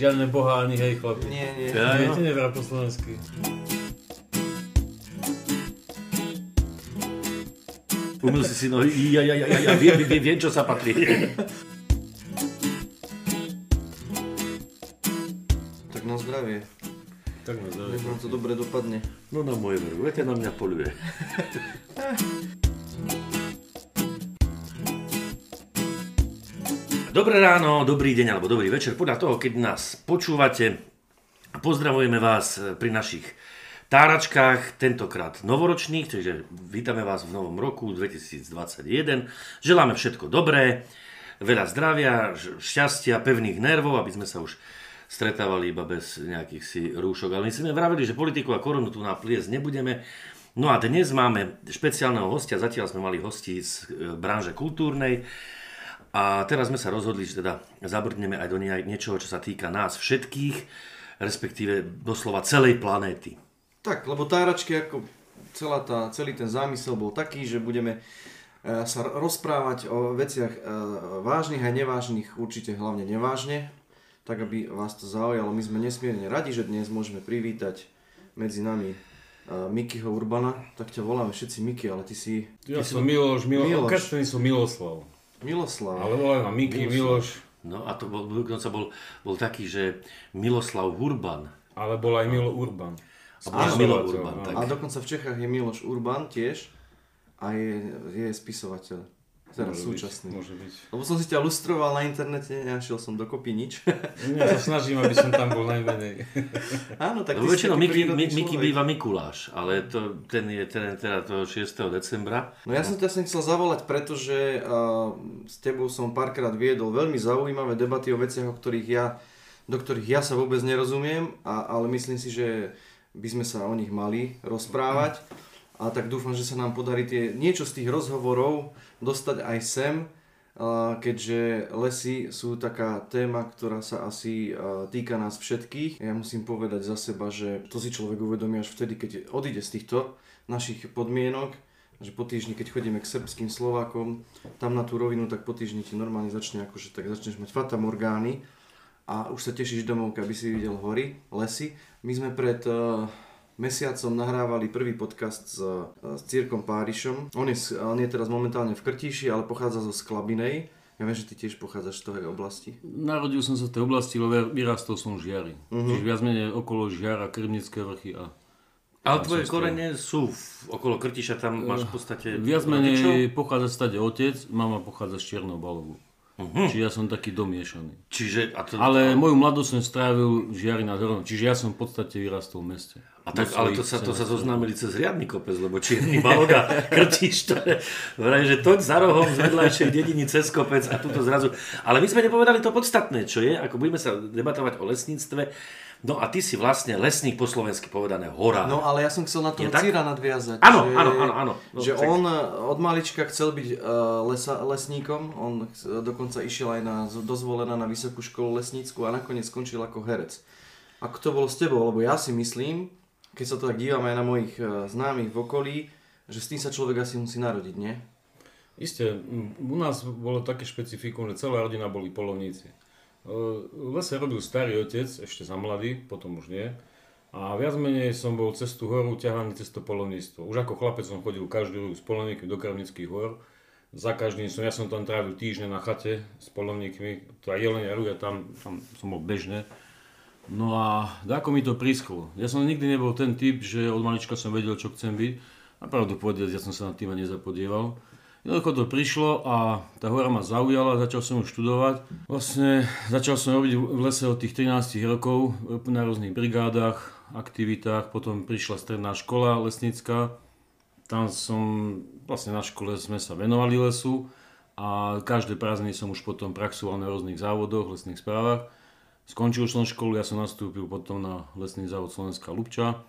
Žiadne bohány, hej chlapi. Nie, nie. Ja, Nie, no. nevrá po slovensky. Umil si si nohy, ja, ja, ja, ja, ja viem, viem, viem, čo sa patrí. Tak na zdravie. Tak ma zaujíma. Nech vám to dobre dopadne. No na moje vrhu, viete, na mňa poluje. Ráno, dobrý deň alebo dobrý večer. Podľa toho, keď nás počúvate, pozdravujeme vás pri našich táračkách, tentokrát novoročných, takže vítame vás v novom roku 2021. Želáme všetko dobré, veľa zdravia, šťastia, pevných nervov, aby sme sa už stretávali iba bez nejakých si rúšok. Ale my sme vravili, že politiku a korunu tu na plies nebudeme. No a dnes máme špeciálneho hostia, zatiaľ sme mali hostí z e, branže kultúrnej. A teraz sme sa rozhodli, že teda zabrdneme aj do nie- niečoho, čo sa týka nás všetkých, respektíve doslova celej planéty. Tak, lebo táračky ako celá tá, celý ten zámysel bol taký, že budeme e, sa rozprávať o veciach e, vážnych a nevážnych, určite hlavne nevážne, tak aby vás to zaujalo. My sme nesmierne radi, že dnes môžeme privítať medzi nami e, Mikyho Urbana, tak ťa voláme všetci Miky, ale ty si Ja som Miloš, Miloš, Miloš. Miloš. som Miloslav. Miloslav. Ale volajú ma Miky, Miloš, No a to bol, dokonca bol, bol taký, že Miloslav Hurban. ale bol aj Milo Urban. A Spisovateľ, Milo áno. Urban, tak. A dokonca v Čechách je Miloš Urban tiež a je, je spisovateľ. Teraz Môže byť, súčasný. Môže byť. Lebo som si ťa lustroval na internete, nenašiel som dokopy nič. Ja sa snažím, aby som tam bol najmenej. Áno, tak Lebo väčšinou Miky, Miky býva Mikuláš, ale to, ten je ten, teda toho 6. decembra. No ja som ťa sem chcel zavolať, pretože uh, s tebou som párkrát viedol veľmi zaujímavé debaty o veciach, o ktorých ja, do ktorých ja sa vôbec nerozumiem, a, ale myslím si, že by sme sa o nich mali rozprávať. A tak dúfam, že sa nám podarí tie, niečo z tých rozhovorov dostať aj sem, keďže lesy sú taká téma, ktorá sa asi týka nás všetkých. Ja musím povedať za seba, že to si človek uvedomí až vtedy, keď odíde z týchto našich podmienok, že po týždni, keď chodíme k srbským Slovákom, tam na tú rovinu, tak po týždni ti normálne začne akože tak začneš mať fatamorgány a už sa tešíš domov, aby si videl hory, lesy. My sme pred uh, mesiacom nahrávali prvý podcast s, uh, s Církom Párišom. On je, on je teraz momentálne v Krtíši, ale pochádza zo Sklabinej. Ja viem, že ty tiež pochádzaš z toho oblasti. Narodil som sa v tej oblasti, lebo vyrastol som v Žiari. Čiže viac menej okolo Žiara, Krmnické vrchy a Ale tvoje korene sú v, okolo Krtiša, tam máš v podstate Viac rodičov? menej pochádza stade otec, mama pochádza z Čierneho balogu. Čiže ja som taký domiešaný. Čiže, a to, Ale moju mladosť som strávil v Žiari nad Hronom, čiže ja som v podstate vyrastol v meste. a tak, ale to sa, to sa 17 zoznámili cez riadny kopec, lebo Čierny balok a Krtiš, to je, vraj, že toť za rohom z vedľajšej dediny cez kopec a tuto zrazu. Ale my sme nepovedali to podstatné, čo je, ako budeme sa debatovať o lesníctve, No a ty si vlastne lesník po slovensky povedané hora. No ale ja som chcel na toho tak? Círa nadviazať. Áno, že, áno, áno, áno. No, že tak- on eh, od malička chcel byť uh, lesa, lesníkom, on dokonca išiel aj na, dozvolená na vysokú školu lesnícku a nakoniec skončil ako herec. Ako to bolo s tebou? Lebo ja si myslím, keď sa to tak dívam aj na mojich uh, známych v okolí, že s tým sa človek asi musí narodiť, nie? Isté, u nás bolo také špecifikum, že celá rodina boli polovníci. Lese robil starý otec, ešte za mladý, potom už nie. A viac menej som bol cez tú horu ťahaný cez to polovníctvo. Už ako chlapec som chodil každý rok s polovníkmi do Kravnických hor. Za každým som, ja som tam trávil týždne na chate s polovníkmi, aj jelenia ruja, tam, tam som bol bežne. No a ako mi to prischlo. Ja som nikdy nebol ten typ, že od malička som vedel, čo chcem byť. A pravdu povedať, ja som sa nad tým nezapodieval. Jednoducho to prišlo a tá hora ma zaujala, začal som ju študovať. Vlastne začal som robiť v lese od tých 13 rokov na rôznych brigádach, aktivitách, potom prišla stredná škola lesnícka. Tam som, vlastne na škole sme sa venovali lesu a každé prázdniny som už potom praxoval na rôznych závodoch, lesných správach. Skončil som školu, ja som nastúpil potom na lesný závod Slovenská Lubča.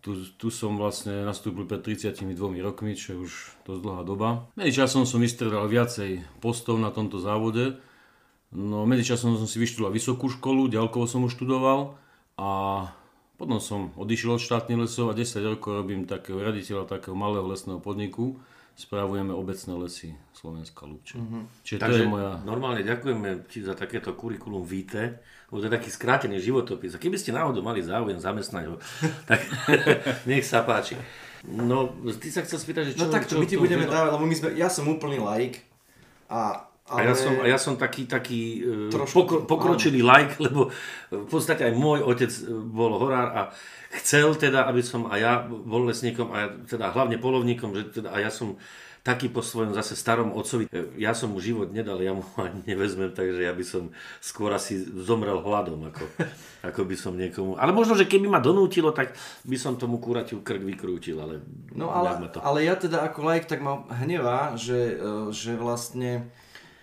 Tu, tu som vlastne nastúpil pred 32 rokmi, čo je už dosť dlhá doba. Medzičasom som vystredal viacej postov na tomto závode. No, medzičasom som si vyštudoval vysokú školu, ďalkovo som už študoval a potom som odišiel od štátnych lesov a 10 rokov robím takého raditeľa takého malého lesného podniku spravujeme obecné lesy Slovenská Lúča. Uh-huh. Čiže Takže to je moja... normálne ďakujeme ti za takéto kurikulum vitae, lebo to je taký skrátený životopis. A keby ste náhodou mali záujem zamestnať ho, tak nech sa páči. No, ty sa chcel spýtať, že čo... No tak čo my ti budeme dávať, lebo my sme, ja som úplný laik a A ja, som, a ja som taký, taký e, Trošku, pokro, pokročilý like, lebo v podstate aj môj otec e, bol horár a chcel teda, aby som aj ja bol lesníkom a ja, teda hlavne polovníkom, že teda a ja som taký po svojom zase starom otcovi. E, Ja som mu život nedal, ja mu ani nevezmem, takže ja by som skôr asi zomrel hladom, ako, ako by som niekomu... Ale možno, že keby ma donútilo, tak by som tomu kuraťu krk vykrútil, ale... No ale, to... ale ja teda ako laik tak ma hnevá, že, že vlastne,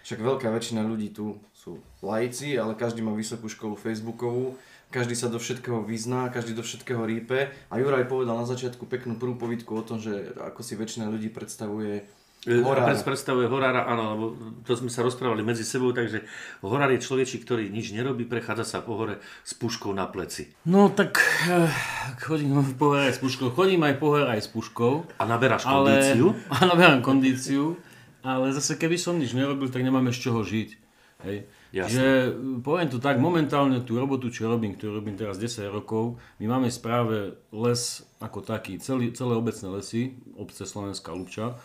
však veľká väčšina ľudí tu sú laici, ale každý má vysokú školu Facebookovú, každý sa do všetkého vyzná, každý do všetkého rípe a Juraj povedal na začiatku peknú prvú povítku o tom, že ako si väčšina ľudí predstavuje horára. Pres predstavuje horára, áno, lebo to sme sa rozprávali medzi sebou, takže horár je človečík, ktorý nič nerobí, prechádza sa po hore s puškou na pleci. No tak eh, chodím po hore aj s puškou, chodím aj po hore aj s puškou. A naberáš Ale, kondíciu? áno, berám kondíciu, ale zase keby som nič nerobil, tak nemáme z čoho žiť. Hej. Že poviem to tak, momentálne tú robotu, čo robím, ktorú robím teraz 10 rokov, my máme správe les ako taký, celý, celé obecné lesy, obce Slovenská Lubča.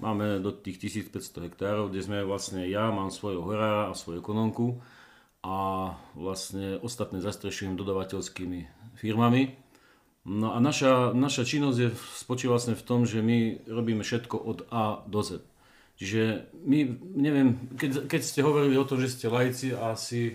Máme do tých 1500 hektárov, kde sme vlastne ja, mám svojho horára a svoju ekonómku a vlastne ostatné zastrešujem dodavateľskými firmami. No a naša, naša činnosť je, spočíva vlastne v tom, že my robíme všetko od A do Z. Čiže my, neviem, keď, keď ste hovorili o tom, že ste lajci, asi,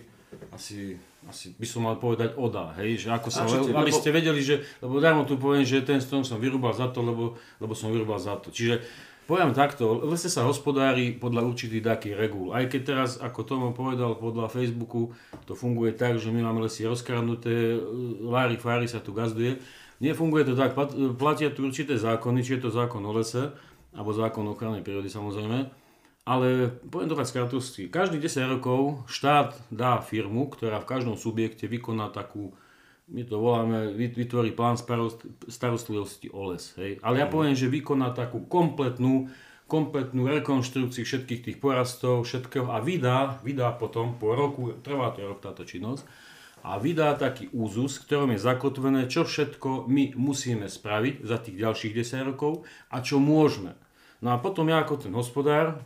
asi, asi by som mal povedať oda, hej, že ako sa, ti- aby lebo- ste vedeli, že, lebo darmo tu poviem, že ten strom som vyrúbal za to, lebo, lebo som vyrúbal za to. Čiže poviem takto, lese sa hospodári podľa určitých takých regúl. Aj keď teraz, ako Tomo povedal, podľa Facebooku to funguje tak, že my máme lesy rozkradnuté, lári, fári sa tu gazduje. Nefunguje to tak, plat- platia tu určité zákony, či je to zákon o lese, alebo zákon o prírody samozrejme. Ale poviem to tak skratosti. Každých 10 rokov štát dá firmu, ktorá v každom subjekte vykoná takú, my to voláme, vyt- vytvorí plán starost, starostlivosti o les. Hej. Ale ja poviem, že vykoná takú kompletnú, kompletnú rekonštrukciu všetkých tých porastov, všetkého a vydá, vydá potom po roku, trvá to rok táto činnosť, a vydá taký úzus, v ktorom je zakotvené, čo všetko my musíme spraviť za tých ďalších 10 rokov a čo môžeme. No a potom ja ako ten hospodár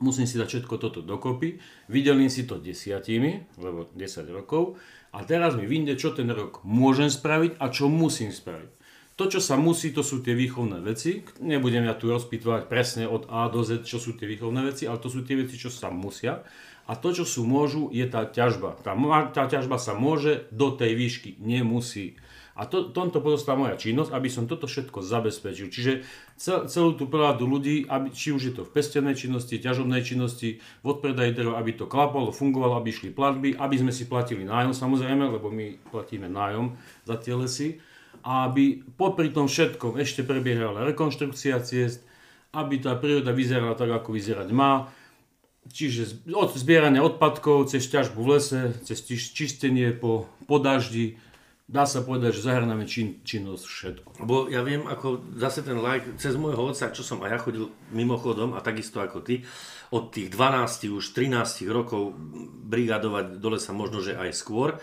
musím si dať všetko toto dokopy, vydelím si to desiatimi, lebo 10 rokov, a teraz mi vyjde, čo ten rok môžem spraviť a čo musím spraviť. To, čo sa musí, to sú tie výchovné veci. Nebudem ja tu rozpýtovať presne od A do Z, čo sú tie výchovné veci, ale to sú tie veci, čo sa musia. A to, čo sú môžu, je tá ťažba. Tá, tá ťažba sa môže do tej výšky, nemusí. A to, tomto pozostáva moja činnosť, aby som toto všetko zabezpečil. Čiže cel, celú tú pladu ľudí, aby, či už je to v pestenej činnosti, ťažobnej činnosti, v odpredaji dreva, aby to klapalo, fungovalo, aby išli platby, aby sme si platili nájom samozrejme, lebo my platíme nájom za tie lesy. A aby popri tom všetkom ešte prebiehala rekonštrukcia ciest, aby tá príroda vyzerala tak, ako vyzerať má. Čiže od zbierania odpadkov, cez ťažbu v lese, cez čistenie po, po daždi, dá sa povedať, že zahrnáme čin, činnosť všetko. Lebo ja viem, ako zase ten like, cez môjho otca, čo som aj ja chodil mimochodom a takisto ako ty, od tých 12, už 13 rokov brigadovať dole sa možno, že aj skôr.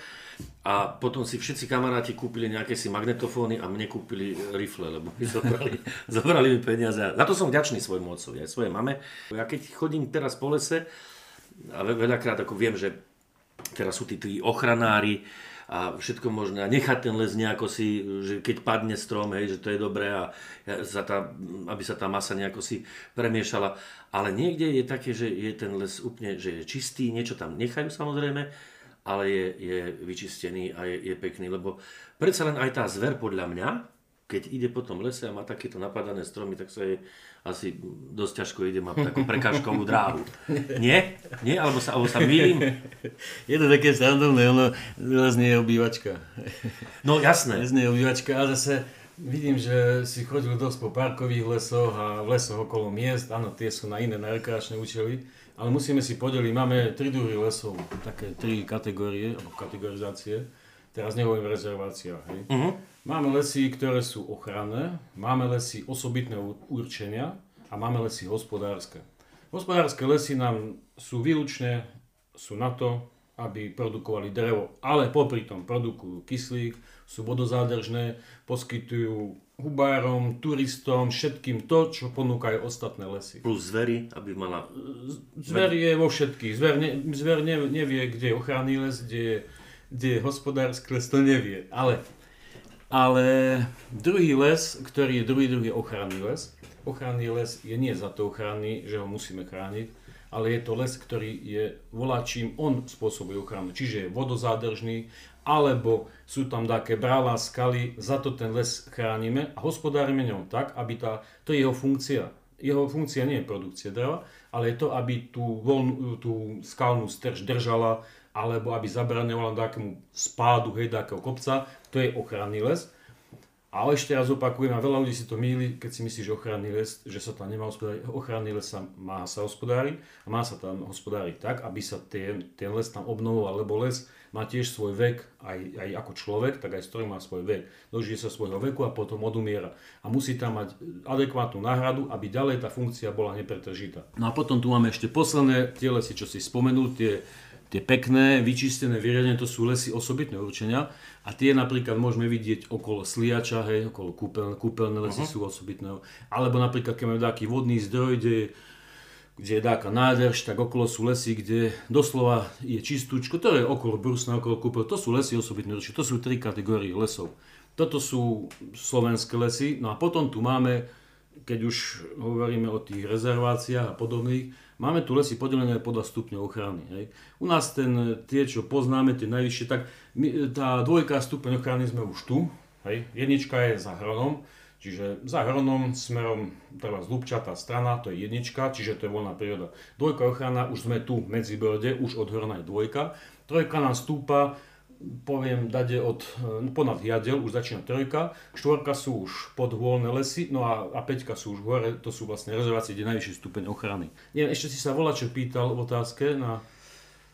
A potom si všetci kamaráti kúpili nejaké si magnetofóny a mne kúpili rifle, lebo mi zobrali, zobrali mi peniaze. A Za to som vďačný svojmu otcovi, aj svojej mame. Ja keď chodím teraz po lese, a ve- veľakrát ako viem, že teraz sú tí, tí ochranári a všetko možné. A nechať ten les nejako si, že keď padne strom, hej, že to je dobré a sa tá, aby sa tá masa nejako si premiešala. Ale niekde je také, že je ten les úplne, že je čistý, niečo tam nechajú samozrejme, ale je, je vyčistený a je, je pekný, lebo predsa len aj tá zver podľa mňa, keď ide po tom lese a má takéto napadané stromy, tak sa jej asi dosť ťažko ide, má takú prekážkovú dráhu. Nie? Nie? Alebo sa, alebo sa mýlim? Je to také srandovné, ono les nie je obývačka. No jasné. Les nie je obývačka a zase vidím, že si chodil dosť po parkových lesoch a v lesoch okolo miest, áno, tie sú na iné, na rekreačné účely, ale musíme si podeliť, máme tri druhy lesov, také tri kategórie, alebo kategorizácie, teraz nehovorím rezervácia, hej. Uh-huh. Máme lesy, ktoré sú ochranné, máme lesy osobitného určenia a máme lesy hospodárske. Hospodárske lesy nám sú výlučne, sú na to, aby produkovali drevo, ale popri tom produkujú kyslík, sú vodozádržné, poskytujú hubárom, turistom, všetkým to, čo ponúkajú ostatné lesy. Plus zvery, aby mala... Zver je vo všetkých. Zver, ne, zver ne, nevie, kde je ochranný les, kde je, kde je les, to nevie. Ale, ale druhý les, ktorý je druhý, druhý ochranný les. Ochranný les je nie za to ochranný, že ho musíme chrániť, ale je to les, ktorý je voláčím, on spôsobuje ochranu. Čiže je vodozádržný, alebo sú tam také brala, skaly, za to ten les chránime a hospodárime ňom tak, aby tá, to je jeho funkcia. Jeho funkcia nie je produkcia dreva, ale je to, aby tú, voľnú, tú skalnú strž držala, alebo aby zabraňovala takému spádu, hej, takého kopca, to je ochranný les. Ale ešte raz opakujem, a veľa ľudí si to míli, keď si myslí, že ochranný les, že sa tam nemá hospodáriť. Ochranný les sa má sa hospodáriť a má sa tam hospodáriť tak, aby sa ten, ten les tam obnovoval, lebo les má tiež svoj vek, aj, aj ako človek, tak aj stroj má svoj vek. Dožije sa svojho veku a potom odumiera. A musí tam mať adekvátnu náhradu, aby ďalej tá funkcia bola nepretržitá. No a potom tu máme ešte posledné tie lesy, čo si spomenul, tie Tie pekné, vyčistené, vyriadené, to sú lesy osobitného určenia a tie napríklad môžeme vidieť okolo Sliača, hej, okolo kúpel, kúpeľné lesy uh-huh. sú osobitného. Alebo napríklad, keď máme taký vodný zdroj, kde, kde je taká nádrž, tak okolo sú lesy, kde doslova je čistúčko, to je okolo Brusna, okolo kúpel, to sú lesy určenia, to sú tri kategórie lesov. Toto sú slovenské lesy, no a potom tu máme, keď už hovoríme o tých rezerváciách a podobných, Máme tu lesy podelené podľa stupňov ochrany. Hej. U nás ten, tie, čo poznáme, tie najvyššie, tak my, tá dvojka stupeň ochrany sme už tu. Hej. Jednička je za hronom, čiže za hronom smerom treba zlúbčatá strana, to je jednička, čiže to je voľná príroda. Dvojka ochrana, už sme tu medzi brode, už od hrona je dvojka. Trojka nám stúpa poviem, dade od e, ponad Jadel, už začína trojka, štvorka sú už podhôlne lesy, no a, a peťka sú už hore, to sú vlastne rezervácie, kde najvyšší stupeň ochrany. Nie, ešte si sa čo pýtal v otázke na...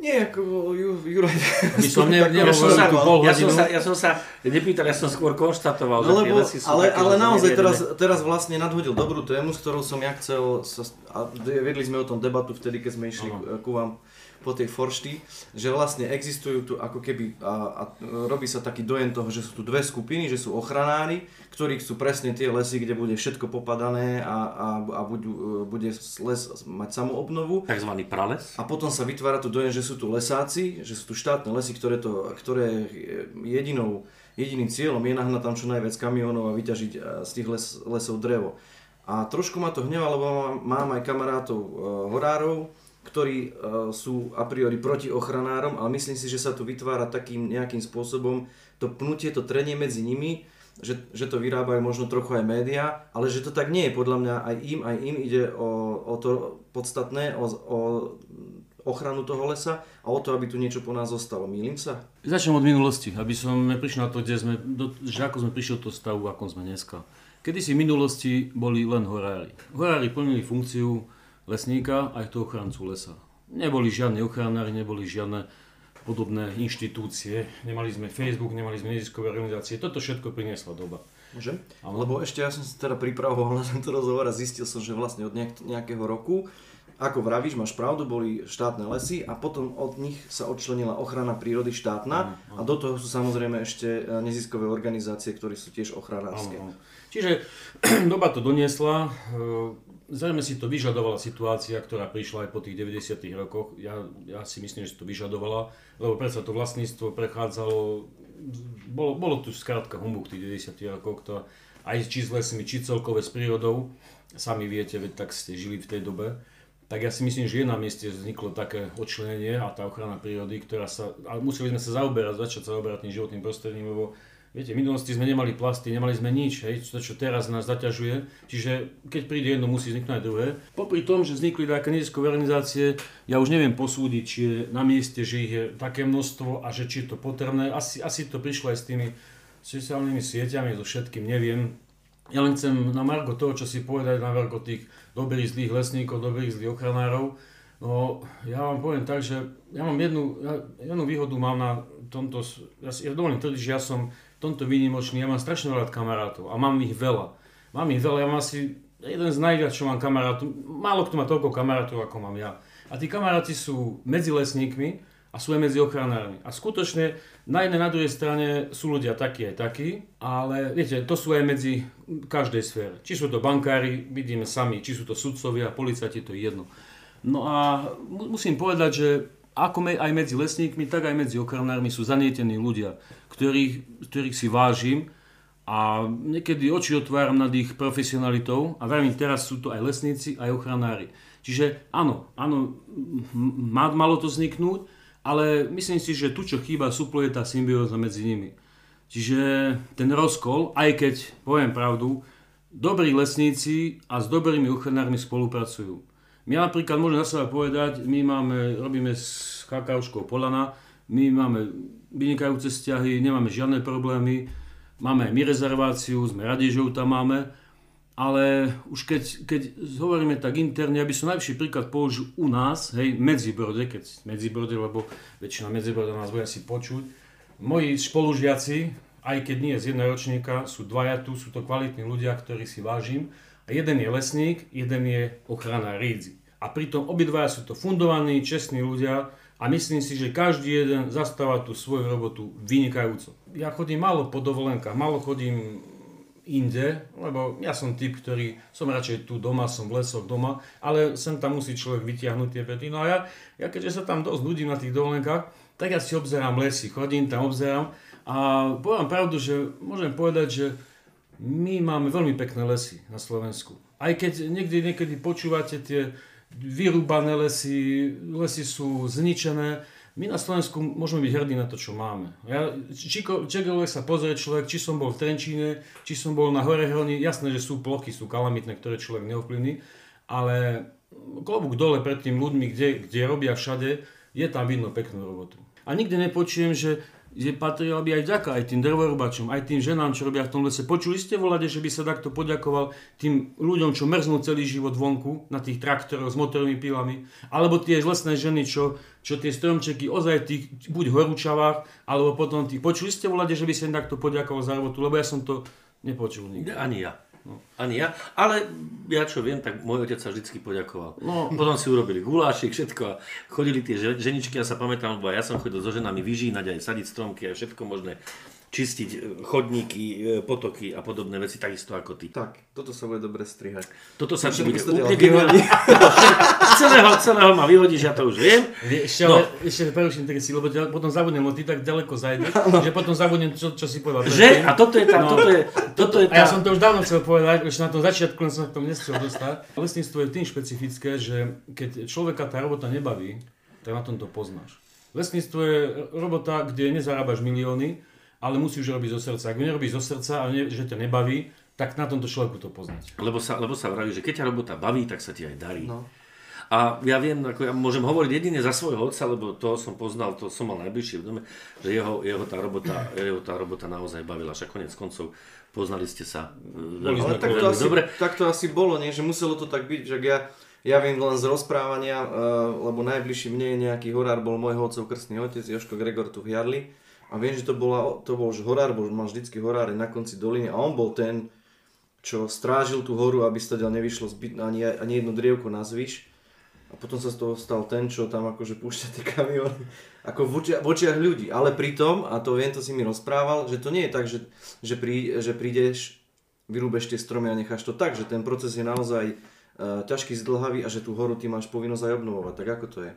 Nie, ako Juraj... My som ne, ja, som sa, ja, som sa, ja som sa nepýtal, ja som skôr konštatoval, no, že lebo, lesy sú ale, také, ale naozaj teraz, teraz vlastne nadhodil dobrú tému, s ktorou som ja chcel, sa, a vedli sme o tom debatu vtedy, keď sme išli ku vám po tej foršty, že vlastne existujú tu ako keby a, a robí sa taký dojem toho, že sú tu dve skupiny, že sú ochranári, ktorí chcú presne tie lesy, kde bude všetko popadané a, a, a budú, bude les mať samoobnovu. Takzvaný prales. A potom sa vytvára tu dojem, že sú tu lesáci, že sú tu štátne lesy, ktoré, to, ktoré jedinou, jediným cieľom je nahnať tam čo najviac kamionov a vyťažiť z tých les, lesov drevo. A trošku ma to hneva, lebo mám aj kamarátov e, horárov, ktorí uh, sú a priori proti ochranárom, ale myslím si, že sa tu vytvára takým nejakým spôsobom to pnutie, to trenie medzi nimi, že, že to vyrábajú možno trochu aj médiá, ale že to tak nie je. Podľa mňa aj im, aj im ide o, o to podstatné, o, o ochranu toho lesa a o to, aby tu niečo po nás zostalo. Mýlim sa? Začnem od minulosti, aby som neprišiel na to, kde sme, do, že ako sme prišli do stavu, ako sme dneska. Kedy si v minulosti boli len horári. Horári plnili funkciu lesníka aj toho ochrancu lesa. Neboli žiadne ochranári, neboli žiadne podobné inštitúcie, nemali sme Facebook, nemali sme neziskové organizácie, toto všetko priniesla doba. Môžem? Lebo ešte ja som sa teda pripravoval na tento rozhovor a zistil som, že vlastne od nejakého roku ako vravíš, máš pravdu, boli štátne lesy a potom od nich sa odčlenila ochrana prírody štátna a do toho sú samozrejme ešte e, neziskové organizácie, ktoré sú tiež ochranárske. Čiže doba to doniesla, e, Zrejme si to vyžadovala situácia, ktorá prišla aj po tých 90. rokoch. Ja, ja si myslím, že to vyžadovala, lebo predsa to vlastníctvo prechádzalo, bolo, bolo tu skrátka humbuk tých 90. rokov, to, aj či s lesmi, či celkové s prírodou, sami viete, veď tak ste žili v tej dobe, tak ja si myslím, že je na mieste vzniklo také odčlenenie a tá ochrana prírody, ktorá sa, ale museli sme sa zaoberať, začať sa zaoberať tým životným prostredím, lebo Viete, v minulosti sme nemali plasty, nemali sme nič, hej, to, čo teraz nás zaťažuje. Čiže keď príde jedno, musí vzniknúť aj druhé. Popri tom, že vznikli také neziskové organizácie, ja už neviem posúdiť, či je na mieste, že ich je také množstvo a že či je to potrebné. Asi, asi to prišlo aj s tými sociálnymi sieťami, so všetkým, neviem. Ja len chcem na Margo toho, čo si povedať, na Margo tých dobrých zlých lesníkov, dobrých zlých ochranárov. No, ja vám poviem tak, že ja mám jednu, ja, jednu výhodu mám na tomto, ja, ja dovolím tvrdiť, že ja som tomto výnimočný. Ja mám strašne veľa kamarátov a mám ich veľa. Mám ich veľa, ja mám asi jeden z najviac, čo mám kamarátov, málo kto má toľko kamarátov, ako mám ja. A tí kamaráti sú medzi lesníkmi a sú aj medzi ochranármi. A skutočne na jednej, na druhej strane sú ľudia takí aj takí, ale viete, to sú aj medzi každej sfére. Či sú to bankári, vidíme sami, či sú to sudcovia, policajti, to je jedno. No a musím povedať, že ako aj medzi lesníkmi, tak aj medzi ochranármi sú zanietení ľudia, ktorých, ktorých si vážim a niekedy oči otváram nad ich profesionalitou a verím, teraz sú to aj lesníci, aj ochranári. Čiže áno, áno, malo to vzniknúť, ale myslím si, že tu, čo chýba, supluje tá symbióza medzi nimi. Čiže ten rozkol, aj keď, poviem pravdu, dobrí lesníci a s dobrými ochranármi spolupracujú. My napríklad, môžem za seba povedať, my máme, robíme s kakauškou Polana, my máme vynikajúce vzťahy, nemáme žiadne problémy, máme aj my rezerváciu, sme radi, že ju tam máme, ale už keď, keď hovoríme tak interne, aby som najvyšší príklad použil u nás, hej, Medzibrode, keď Medzibrode, lebo väčšina Medzibrode nás bude asi počuť, moji spolužiaci, aj keď nie z jedného ročníka, sú dvaja tu, sú to kvalitní ľudia, ktorí si vážim. A jeden je lesník, jeden je ochrana rídzi. A pritom obidvaja sú to fundovaní, čestní ľudia a myslím si, že každý jeden zastáva tú svoju robotu vynikajúco. Ja chodím málo po dovolenkách, málo chodím inde, lebo ja som typ, ktorý som radšej tu doma, som v lesoch doma, ale sem tam musí človek vytiahnuť tie pety. No a ja, ja keďže sa tam dosť nudím na tých dovolenkách, tak ja si obzerám lesy, chodím tam, obzerám a poviem pravdu, že môžem povedať, že my máme veľmi pekné lesy na Slovensku. Aj keď niekedy, niekedy počúvate tie vyrúbané lesy, lesy sú zničené, my na Slovensku môžeme byť hrdí na to, čo máme. Ja, čokoľvek sa pozrie človek, či som bol v Trenčíne, či som bol na Hore Hroni, jasné, že sú plochy, sú kalamitné, ktoré človek neovplyvní, ale klobúk dole pred tým ľuďmi, kde, kde robia všade, je tam vidno peknú robotu. A nikdy nepočujem, že že patrila by aj vďaka aj tým drevorubačom, aj tým ženám, čo robia v tom lese. Počuli ste volať, že by sa takto poďakoval tým ľuďom, čo mrznú celý život vonku na tých traktoroch s motorovými pilami, alebo tie lesné ženy, čo, čo tie stromčeky ozaj tých buď horúčavách, alebo potom tých. Počuli ste volať, že by sa im takto poďakoval za robotu, lebo ja som to nepočul nikdy. Ani ja. No. Ani ja, ale ja čo viem, tak môj otec sa vždy poďakoval. No. Potom si urobili gulášik, všetko a chodili tie ženičky, ja sa pamätám, lebo ja som chodil so ženami vyžínať aj sadiť stromky a všetko možné čistiť e, chodníky, e, potoky a podobné veci, takisto ako ty. Tak, toto sa bude dobre strihať. Toto sa ti bude úplne vyhodí. celého, celého ma vyhodíš, ja to už viem. Ešte, no. ešte preruším tak si, lebo potom zabudnem, lebo ty tak ďaleko zajdeš, no. že potom zabudnem, čo, čo si povedal. Že? A toto je tá, no. toto je, toto je tá... A ja som to už dávno chcel povedať, už na tom začiatku len som sa k tomu nechcel dostať. Lesníctvo je tým špecifické, že keď človeka tá robota nebaví, tak na tom to poznáš. Lesníctvo je robota, kde nezarábaš milióny, ale musíš robiť zo srdca. Ak nerobíš zo srdca a ne, že ťa nebaví, tak na tomto človeku to poznať. Lebo sa, lebo sa vraví, že keď ťa robota baví, tak sa ti aj darí. No. A ja viem, ako ja môžem hovoriť jedine za svojho otca, lebo to som poznal, to som mal najbližšie v dome, že jeho, jeho, tá, robota, jeho tá robota naozaj bavila. Však konec koncov poznali ste sa veľmi, Ale tak to, asi, dobre. tak to asi bolo, nie? že muselo to tak byť, že ja, ja viem len z rozprávania, uh, lebo najbližší mne nejaký horár bol môjho otcov krstný otec, Joško Gregor tu v Jarli a viem, že to, bola, to bol už horár, bol, mal vždycky horár na konci doliny a on bol ten, čo strážil tú horu, aby stadiaľ nevyšlo zbyt, ani, ani jedno drievko na zvyš. A potom sa z toho stal ten, čo tam akože púšťa tie kamiony ako v, očia, v očiach ľudí. Ale pritom, a to viem, to si mi rozprával, že to nie je tak, že, že, prí, že prídeš, vyrúbeš tie stromy a necháš to tak, že ten proces je naozaj uh, ťažký, zdlhavý a že tú horu ty máš povinnosť aj obnovovať. Tak ako to je?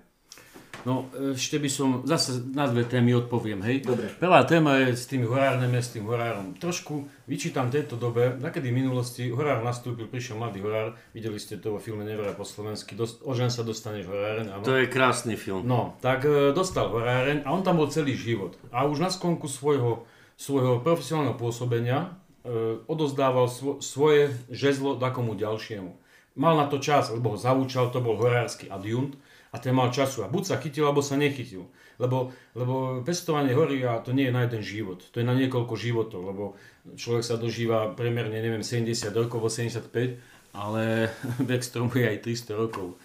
No, ešte by som zase na dve témy odpoviem, hej. Dobre. Prvá téma je s tými horárnymi, s tým horárom. Trošku vyčítam tejto dobe, nakedy v minulosti horár nastúpil, prišiel mladý horár, videli ste to vo filme Nevera po slovensky, dost, ožen sa dostaneš horáreň. Áno. To je krásny film. No, tak e, dostal horáreň a on tam bol celý život. A už na skonku svojho, svojho profesionálneho pôsobenia e, odozdával svo, svoje žezlo takomu ďalšiemu. Mal na to čas, lebo ho zavúčal, to bol horársky adjunt a ten mal času. A buď sa chytil, alebo sa nechytil. Lebo, lebo pestovanie hory a to nie je na jeden život, to je na niekoľko životov, lebo človek sa dožíva premerne, neviem, 70 rokov, 75, ale vek stromu je aj 300 rokov.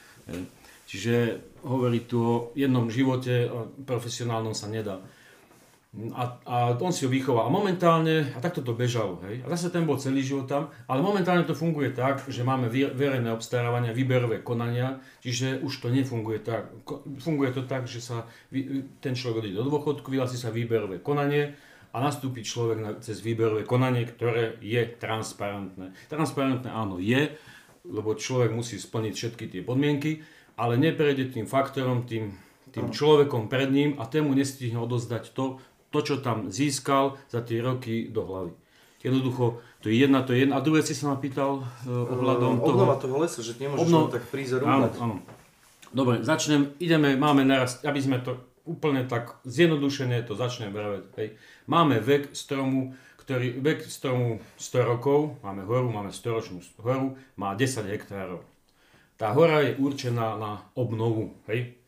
Čiže hovorí tu o jednom živote, profesionálnom sa nedá. A, a on si ho vychoval. A momentálne, a takto to bežalo, hej. A zase ten bol celý život tam, ale momentálne to funguje tak, že máme verejné obstarávania, výberové konania, čiže už to nefunguje tak. Funguje to tak, že sa ten človek odíde do dôchodku, vyhlási sa výberové konanie a nastúpi človek na, cez výberové konanie, ktoré je transparentné. Transparentné áno je, lebo človek musí splniť všetky tie podmienky, ale neprejde tým faktorom, tým, tým človekom pred ním a tému nestihne odozdať to, to, čo tam získal za tie roky do hlavy. Jednoducho, to je jedna, to je jedna. A druhé si sa ma pýtal uh, ohľadom uh, toho... Obnova toho lesa, že nemôžeš obno... tak prísť Áno, áno. Dobre, začnem, ideme, máme naraz, aby sme to úplne tak zjednodušené to začnem brať. Hej. Máme vek stromu, ktorý, vek stromu 100 rokov, máme horu, máme 100 ročnú horu, má 10 hektárov. Tá hora je určená na obnovu, hej.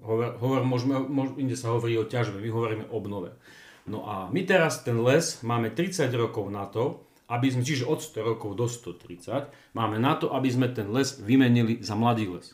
Hovor, hovor, môžeme, môž, inde sa hovorí o ťažbe, my hovoríme o obnove. No a my teraz ten les máme 30 rokov na to, aby sme, čiže od 100 rokov do 130, máme na to, aby sme ten les vymenili za mladý les.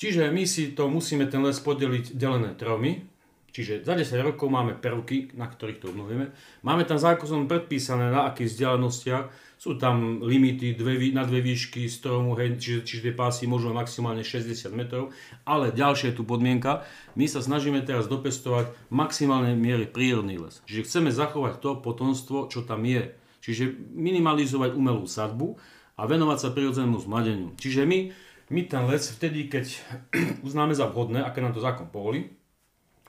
Čiže my si to musíme ten les podeliť delené tromi, čiže za 10 rokov máme prvky, na ktorých to obnovíme. Máme tam zákonom predpísané, na akých vzdialenostiach sú tam limity dve, na dve výšky stromu, hej, čiže, čiže tie pásy môžu maximálne 60 metrov, ale ďalšia je tu podmienka, my sa snažíme teraz dopestovať maximálne miery prírodný les. Čiže chceme zachovať to potomstvo, čo tam je. Čiže minimalizovať umelú sadbu a venovať sa prirodzenému zmladeniu. Čiže my, my ten les vtedy, keď uznáme za vhodné, aké nám to zákon povolí,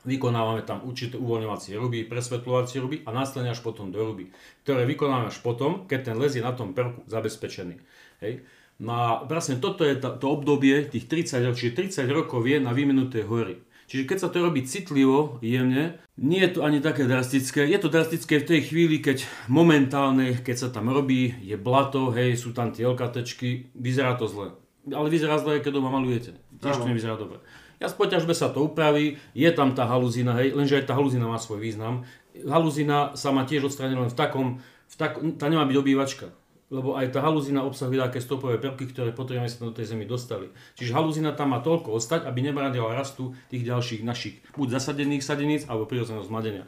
Vykonávame tam určité uvoľňovacie ruby, presvetľovacie ruby a následne až potom do ruby, ktoré vykonávame až potom, keď ten les je na tom prvku zabezpečený. Hej. No a vlastne toto je to obdobie tých 30 rokov, čiže 30 rokov je na vymenuté hory. Čiže keď sa to robí citlivo, jemne, nie je to ani také drastické. Je to drastické v tej chvíli, keď momentálne, keď sa tam robí, je blato, hej, sú tam tie LKTčky, vyzerá to zle. Ale vyzerá zle, keď doma malujete. Tiež to nevyzerá dobre. Ja z poťažbe sa to upraví, je tam tá haluzina, hej, lenže aj tá haluzina má svoj význam. Haluzina sa má tiež odstrániť len v takom, v tak, tá nemá byť obývačka lebo aj tá haluzina obsahuje také stopové prvky, ktoré potrebujeme sa do tej zemi dostali. Čiže haluzina tam má toľko ostať, aby nebránila rastu tých ďalších našich buď zasadených sadeníc alebo prirodzeného zmladenia.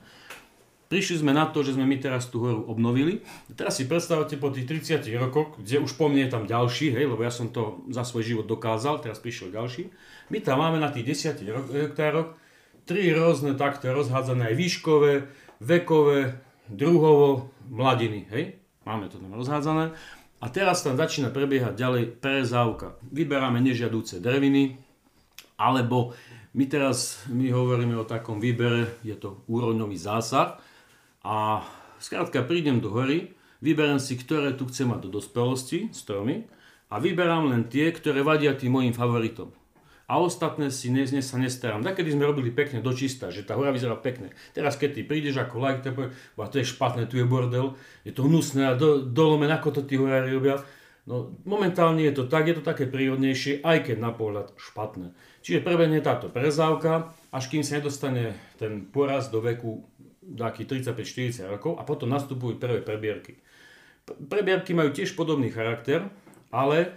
Prišli sme na to, že sme my teraz tú horu obnovili. Teraz si predstavte po tých 30 rokoch, kde už po mne je tam ďalší, hej, lebo ja som to za svoj život dokázal, teraz prišiel ďalší. My tam máme na tých 10 hektároch tri rôzne takto rozhádzané aj výškové, vekové, druhovo, mladiny. Hej? Máme to tam rozhádzané. A teraz tam začína prebiehať ďalej prezávka. Vyberáme nežiadúce dreviny, alebo my teraz my hovoríme o takom výbere, je to úrodňový zásah. A skrátka prídem do hory, vyberám si, ktoré tu chcem mať do dospelosti, stromy, a vyberám len tie, ktoré vadia tým mojim favoritom a ostatné si dnes, dnes sa nestarám. Takedy sme robili pekne dočista, že tá hora vyzerá pekne. Teraz keď ty prídeš ako like, to, to je špatné, tu je bordel, je to hnusné a do, dolomen, ako to tí horári robia. No momentálne je to tak, je to také prírodnejšie, aj keď na pohľad špatné. Čiže prebehne táto prezávka, až kým sa nedostane ten poraz do veku taký 35-40 rokov a potom nastupujú prvé prebierky. Prebierky majú tiež podobný charakter, ale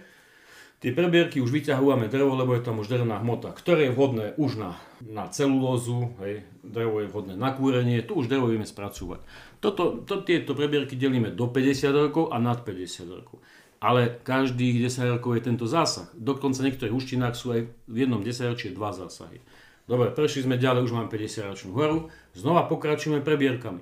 Tie prebierky už vyťahujeme drevo, lebo je tam už drevná hmota, ktoré je vhodné už na, na celulózu, hej, drevo je vhodné na kúrenie, tu už drevo vieme spracovať. Toto, to, tieto prebierky delíme do 50 rokov a nad 50 rokov. Ale každých 10 rokov je tento zásah. Dokonca v niektorých úštinách sú aj v jednom 10 ročí dva zásahy. Dobre, prešli sme ďalej, už máme 50 ročnú horu, znova pokračujeme prebierkami.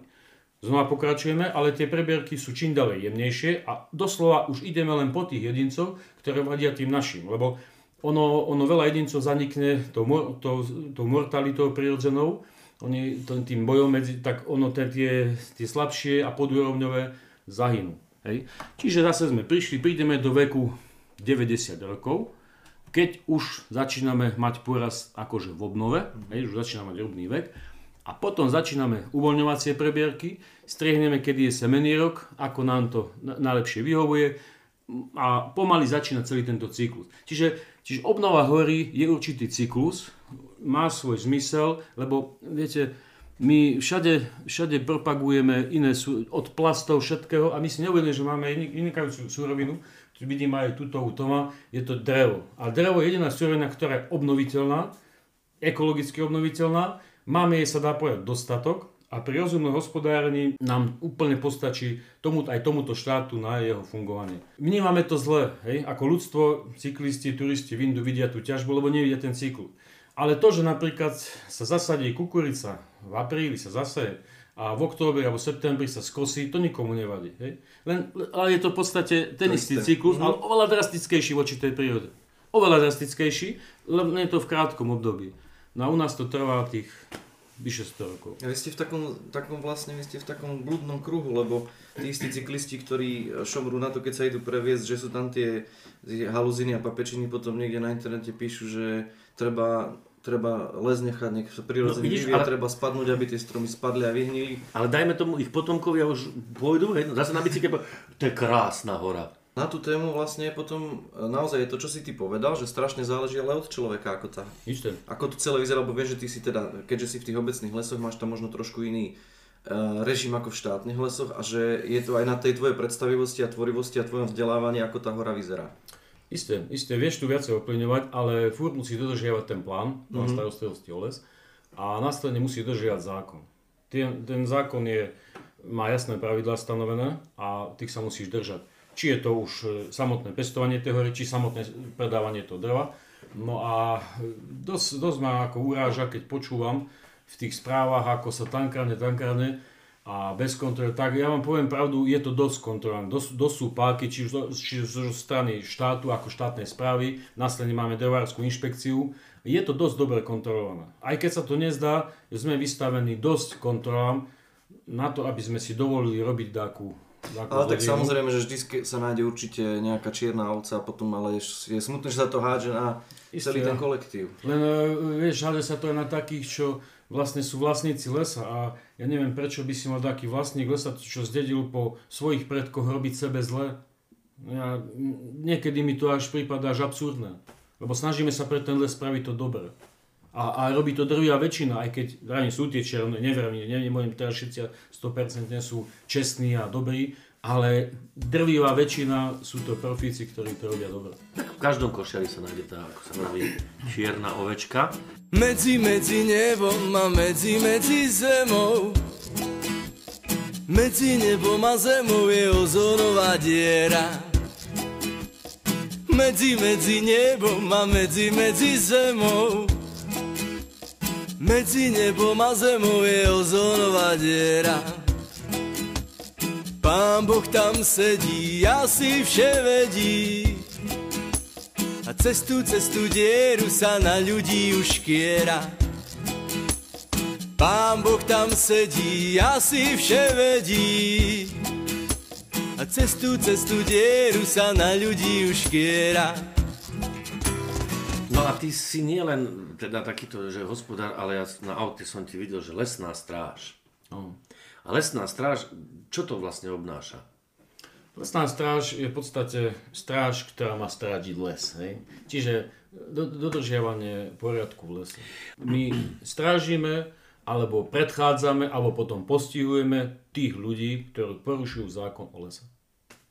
Znova pokračujeme, ale tie prebierky sú čím ďalej jemnejšie a doslova už ideme len po tých jedincov, ktoré vadia tým našim, lebo ono, ono veľa jedincov zanikne tou, to, to mortalitou prirodzenou, oni tým bojom medzi, tak ono tie, tie slabšie a podúrovňové zahynú. Hej. Čiže zase sme prišli, prídeme do veku 90 rokov, keď už začíname mať poraz akože v obnove, hej, už začíname mať robný vek, a potom začíname uvoľňovacie prebierky, striehneme, kedy je rok, ako nám to najlepšie vyhovuje a pomaly začína celý tento cyklus. Čiže, čiže obnova hory je určitý cyklus, má svoj zmysel, lebo viete, my všade, všade propagujeme iné sú, od plastov všetkého a my si neuvedomíme, že máme vynikajúcu súrovinu, vidím aj túto u Toma, je to drevo. A drevo je jediná súrovina, ktorá je obnoviteľná, ekologicky obnoviteľná Máme jej sa dá povedať dostatok, A pri rozumnom hospodárení nám úplne postačí tomu, aj tomuto štátu na jeho fungovanie. Vnímame to zle, hej? ako ľudstvo, cyklisti, turisti v Indu vidia tú ťažbu, lebo nevidia ten cyklus. Ale to, že napríklad sa zasadí kukurica, v apríli sa zaseje, a v októbri alebo septembri sa skosí, to nikomu nevadí. Hej? Len, ale je to v podstate ten istý cyklus, ale oveľa drastickejší voči tej prírode. Oveľa drastickejší, len je to v krátkom období. No a u nás to trvá tých vyše 100 rokov. A vy ste v takom, takom vlastne, vy ste v takom blúdnom kruhu, lebo tí istí cyklisti, ktorí šomrú na to, keď sa idú previesť, že sú tam tie haluziny a papečiny, potom niekde na internete píšu, že treba, treba les nechať, nech sa prirodzene No, vidíš, ale- treba spadnúť, aby tie stromy spadli a vyhnili. Ale dajme tomu, ich potomkovia už pôjdu, hej, zase na bicykle, to je krásna hora. Na tú tému vlastne potom e, naozaj je to, čo si ty povedal, že strašne záleží ale od človeka, ako, tá, Isté. ako to celé vyzerá, lebo vieš, že ty si teda, keďže si v tých obecných lesoch, máš tam možno trošku iný e, režim ako v štátnych lesoch a že je to aj na tej tvojej predstavivosti a tvorivosti a tvojom vzdelávaní, ako tá hora vyzerá. Isté, isté, vieš tu viacej ovplyvňovať, ale furt musí dodržiavať ten plán, plán Mhm. starostlivosti o les a následne musí dodržiavať zákon. Ten, ten zákon je, má jasné pravidlá stanovené a tých sa musíš držať. Či je to už e, samotné pestovanie tej hory, či samotné predávanie toho drva. No a e, dosť, dosť ma ako uráža, keď počúvam v tých správach, ako sa tankárne, tankárne a bez kontroly. Tak ja vám poviem pravdu, je to dosť kontrolované. Dosť, dosť sú páky, či zo- strany štátu, ako štátnej správy, následne máme drevárskú inšpekciu. Je to dosť dobre kontrolované. Aj keď sa to nezdá, sme vystavení dosť kontrolám na to, aby sme si dovolili robiť takú Ale tak zlodejinu. samozrejme, že vždy sa nájde určite nejaká čierna ovca a potom ale je, je smutné, že sa to hádže na Isté, celý ja. ten kolektív. Len e, vieš, hľadá sa to aj na takých, čo vlastne sú vlastníci lesa a ja neviem, prečo by si mal taký vlastník lesa, čo zdedil po svojich predkoch robiť sebe zle. Ja, niekedy mi to až prípada až absurdné. Lebo snažíme sa pre ten les spraviť to dobre. A, a robí to drvia väčšina, aj keď ráne sú tie černé, neverím, ne, nemôžem teraz všetci 100% sú čestní a dobrí, ale drvivá väčšina sú to profíci, ktorí to robia dobre. Tak v každom košiari sa nájde tá, ako sa vraví, čierna ovečka. Medzi, medzi nebom a medzi, medzi zemou Medzi nebom a zemou je ozónová diera Medzi, medzi nebom a medzi, medzi zemou Medzi nebom a zemou je ozónová diera Pán Boh tam sedí, asi vše vedí a cestu, cestu dieru sa na ľudí už kiera. Pán Boh tam sedí, asi vše vedí. A cestu, cestu dieru sa na ľudí už kiera. A ty si nie len teda takýto, že hospodár, ale ja na aute som ti videl, že lesná stráž. No. A lesná stráž, čo to vlastne obnáša? Lesná stráž je v podstate stráž, ktorá má strážiť les. Hej? Čiže do, dodržiavanie poriadku v lese. My strážime, alebo predchádzame, alebo potom postihujeme tých ľudí, ktorí porušujú zákon o lese.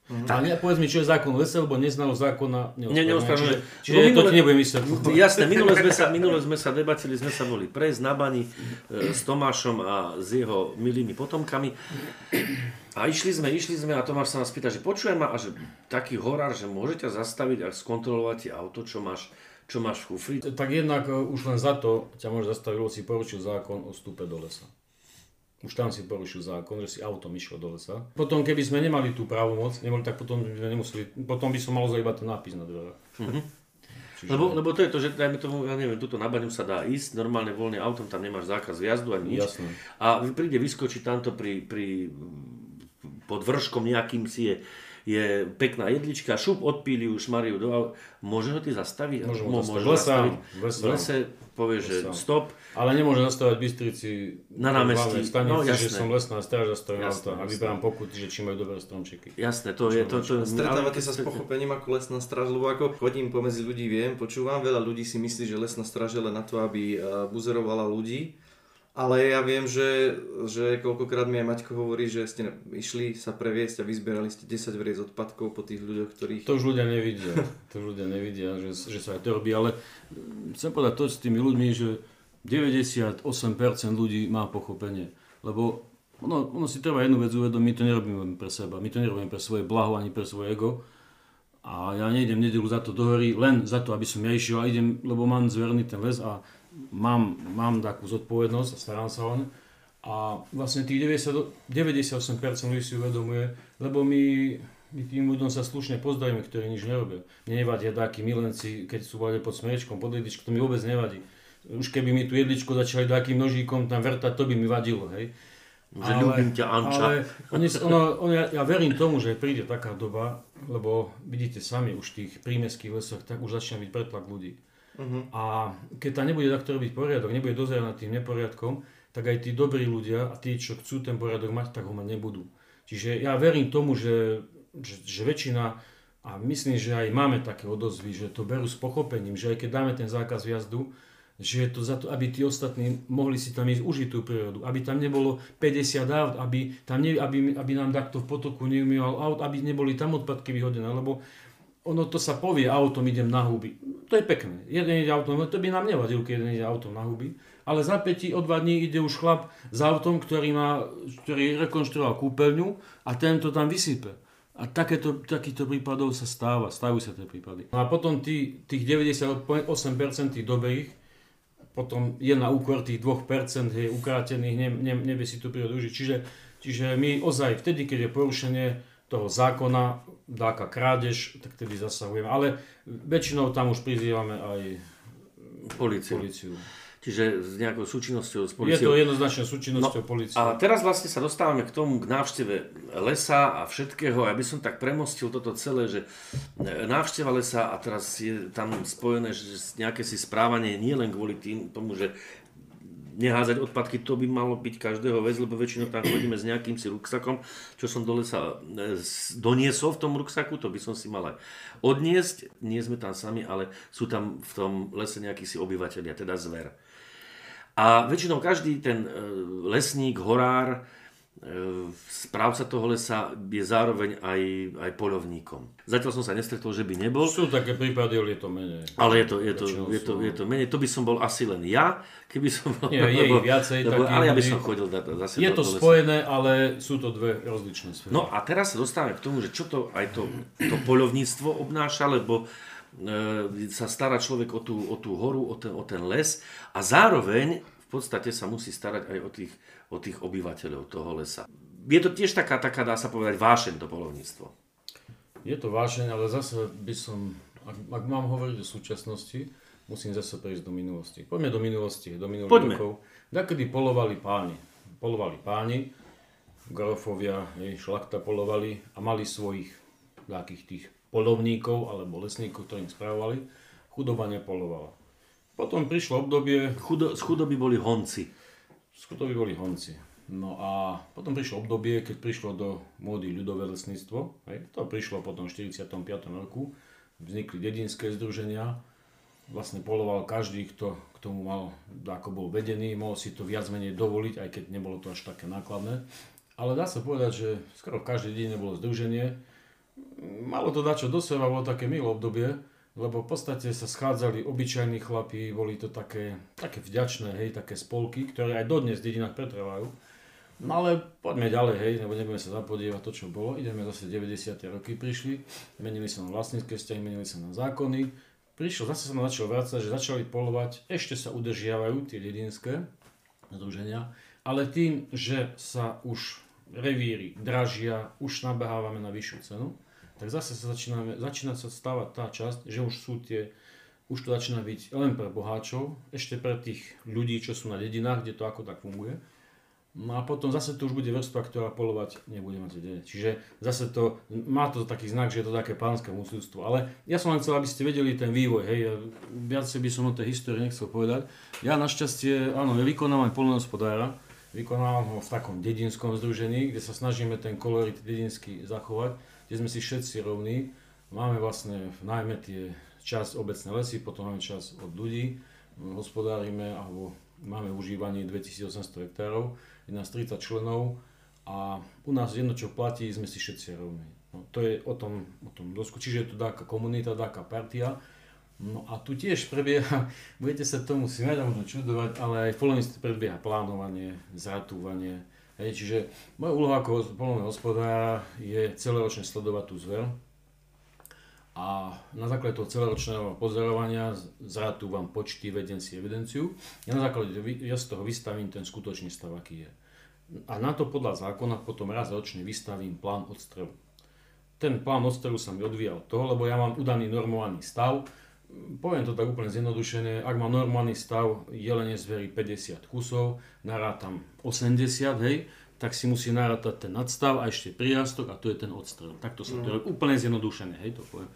Mm-hmm. A ne, povedz mi, čo je zákon lese, lebo neznalo zákona Ne, neospravedlňuje. Čiže, čiže Lebo to minule- ti nebudem vysvetľovať. Jasné, minule sme sa, minule sme sa debatili, sme sa boli prejsť na bani e, s Tomášom a s jeho milými potomkami. A išli sme, išli sme a Tomáš sa nás pýta, že počujem ma, a že taký horár, že môže ťa zastaviť a skontrolovať auto, čo máš, čo máš v kufri. Tak jednak e, už len za to ťa môže zastaviť, lebo si porušil zákon o vstupe do lesa. Už tam si porušil zákon, že si autom išiel do lesa. Potom, keby sme nemali tú právomoc, nemali, tak potom by sme nemuseli, potom by som mal iba ten nápis na dverách. Čiže, Lebo, lebo to je to, že dajme tomu, ja neviem, tuto na baňu sa dá ísť, normálne voľne autom, tam nemáš zákaz vjazdu ani nič. Jasné. A príde vyskočiť tamto pri, pri pod vrškom nejakým si je, je pekná jedlička, šup odpíli už Mariu do Môže ho ty zastaviť? Môžem ho môže V zastaviť. v lese V lese povie, že stop. Ale nemôže zastavať Bystrici Na námestí. v stanici, No, že jasné. som lesná stráž, zastavím Jasné, auto a vyberám pokuty, že či majú dobré stromčeky. Jasné, to je to. to Stretávate sa s pochopením ako lesná stráž, lebo ako chodím pomedzi ľudí, viem, počúvam, veľa ľudí si myslí, že lesná stráž je len na to, aby eh, buzerovala ľudí. Ale ja viem, že, že koľkokrát mi aj Maťko hovorí, že ste išli sa previesť a vyzbierali ste 10 vriec odpadkov po tých ľuďoch, ktorých... To už ľudia nevidia. To už ľudia nevidia, že, že sa aj to robí, ale chcem povedať to s tými ľuďmi, že 98% ľudí má pochopenie. lebo ono, ono si treba jednu vec uvedomiť, my to nerobíme pre seba, my to nerobíme pre svoje blaho ani pre svoje ego. A ja nejdem nedelu za to do hory, len za to, aby som ja išiel a idem, lebo mám zverný ten les a mám, mám takú zodpovednosť a starám sa on. A vlastne tých 90, 98% ľudí si uvedomuje, lebo my, my tým ľuďom sa slušne pozdravíme, ktorí nič nerobia. Mne nevadia takí milenci, keď sú vade pod smrečkom, pod jedličkou, to mi vôbec nevadí. Už keby mi tú jedličku začali takým nožíkom tam vrtať, to by mi vadilo, hej. Že ľúbim ťa, Anča. Ale oni, ono, ono, ja, ja verím tomu, že príde taká doba, lebo vidíte sami už v tých prímeských lesoch, tak už začína byť pretlak ľudí. Uh-huh. A keď tam nebude takto robiť poriadok, nebude dozerať nad tým neporiadkom, tak aj tí dobrí ľudia a tí, čo chcú ten poriadok mať, tak ho mať nebudú. Čiže ja verím tomu, že, že, že väčšina, a myslím, že aj máme také odozvy, že to berú s pochopením, že aj keď dáme ten zákaz jazdu, že je to za to, aby tí ostatní mohli si tam ísť užiť tú prírodu, aby tam nebolo 50 aut, aby, tam ne, aby, aby nám takto v potoku neumýval aut, aby neboli tam odpadky vyhodené, lebo ono to sa povie, autom idem na huby. To je pekné. Jeden ide autom, to by nám nevadilo, keď jeden ide autom na huby. Ale za 5 o 2 dní ide už chlap s autom, ktorý, má, ktorý rekonštruoval kúpeľňu a ten to tam vysype. A takéto, takýchto prípadov sa stáva, stávajú sa tie prípady. No a potom tí, tých 98% tých dobrých, potom je na úkor tých 2% je ukrátených, ne, ne, nevie si tu prírodu užiť. Čiže, čiže my ozaj vtedy, keď je porušenie toho zákona, dáka krádež, tak vtedy zasahujeme. Ale väčšinou tam už prizývame aj policiu. policiu. Čiže s nejakou súčinnosťou s Je policiou. to jednoznačne súčinnosťou no, policie. A teraz vlastne sa dostávame k tomu, k návšteve lesa a všetkého. Ja by som tak premostil toto celé, že návšteva lesa a teraz je tam spojené, že nejaké si správanie nie len kvôli tým, tomu, že neházať odpadky, to by malo byť každého vec, lebo väčšinou tam chodíme s nejakým si ruksakom, čo som dole sa doniesol v tom ruksaku, to by som si mal aj odniesť. Nie sme tam sami, ale sú tam v tom lese nejakí si obyvateľia, teda zver. A väčšinou každý ten e, lesník, horár, správca toho lesa je zároveň aj, aj poľovníkom. Zatiaľ som sa nestretol, že by nebol. Sú také prípady, ale je to menej. Ale je to, je, to, je, to, je to menej. To by som bol asi len ja, keby som bol... Nie, je ich viacej lebo, takých Ale ja by som chodil da, zase Je to lesa. spojené, ale sú to dve rozličné sféry. No a teraz sa dostávame k tomu, že čo to aj to, to poľovníctvo obnáša, lebo e, sa stará človek o tú, o tú horu, o ten, o ten les a zároveň v podstate sa musí starať aj o tých, o tých obyvateľov toho lesa. Je to tiež taká, taká dá sa povedať, vášeň to poľovníctvo. Je to vášeň, ale zase by som, ak, ak mám hovoriť o súčasnosti, musím zase prejsť do minulosti. Poďme do minulosti, do minulých Poďme. rokov. Dakedy polovali páni. Polovali páni, grofovia, hej, šlachta polovali a mali svojich takých tých polovníkov alebo lesníkov, ktorým spravovali. Chudoba nepolovala. Potom prišlo obdobie, Chudo, z chudoby boli honci. Skutovi boli honci. No a potom prišlo obdobie, keď prišlo do módy ľudové lesníctvo. Hej. To prišlo potom v 45. roku. Vznikli dedinské združenia. Vlastne poloval každý, kto k tomu mal, ako bol vedený, mohol si to viac menej dovoliť, aj keď nebolo to až také nákladné. Ale dá sa povedať, že skoro v každej dedine bolo združenie. Malo to dačo do seba, bolo také milé obdobie, lebo v podstate sa schádzali obyčajní chlapí, boli to také, také vďačné, hej, také spolky, ktoré aj dodnes v dedinách pretrvajú. No ale poďme ďalej, hej, lebo nebudeme sa zapodievať to, čo bolo. Ideme zase 90. roky prišli, menili sa na vlastnícke vzťahy, menili sa na zákony. Prišlo, zase sa nám začalo vrácať, že začali polovať, ešte sa udržiavajú tie dedinské združenia, ale tým, že sa už revíry dražia, už nabehávame na vyššiu cenu, tak zase sa začíname, začína sa stávať tá časť, že už sú tie, už to začína byť len pre boháčov, ešte pre tých ľudí, čo sú na dedinách, kde to ako tak funguje. No a potom zase to už bude vrstva, ktorá polovať nebude mať kde. Čiže zase to, má to taký znak, že je to také pánske muslimstvo. Ale ja som len chcel, aby ste vedeli ten vývoj, hej, ja viacej by som o tej histórii nechcel povedať. Ja našťastie, áno, ja vykonávam polnohospodára, vykonávam ho v takom dedinskom združení, kde sa snažíme ten kolorit dedinský zachovať, kde sme si všetci rovní. Máme vlastne najmä tie čas obecné lesy, potom máme čas od ľudí, hospodárime alebo máme užívanie 2800 hektárov, je nás 30 členov a u nás jedno, čo platí, sme si všetci rovní. No, to je o tom, o tom dosku, čiže je to taká komunita, taká partia. No a tu tiež prebieha, budete sa tomu smiať a možno čudovať, ale aj v polonistve prebieha plánovanie, zratúvanie, Hej, čiže moja úloha ako polovného hospodára je celoročne sledovať tú zver a na základe toho celoročného pozorovania zratúvam počty, vedem si evidenciu. Ja na základe ja z toho vystavím ten skutočný stav, aký je. A na to podľa zákona potom raz ročne vystavím plán odstrelu. Ten plán odstrelu sa mi odvíja od toho, lebo ja mám udaný normovaný stav, poviem to tak úplne zjednodušene, ak má normálny stav jelene zverí 50 kusov, narátam 80, hej, tak si musí narátať ten nadstav a ešte prírastok a to je ten odstrel. Takto sa to mm. úplne zjednodušené, hej, to poviem.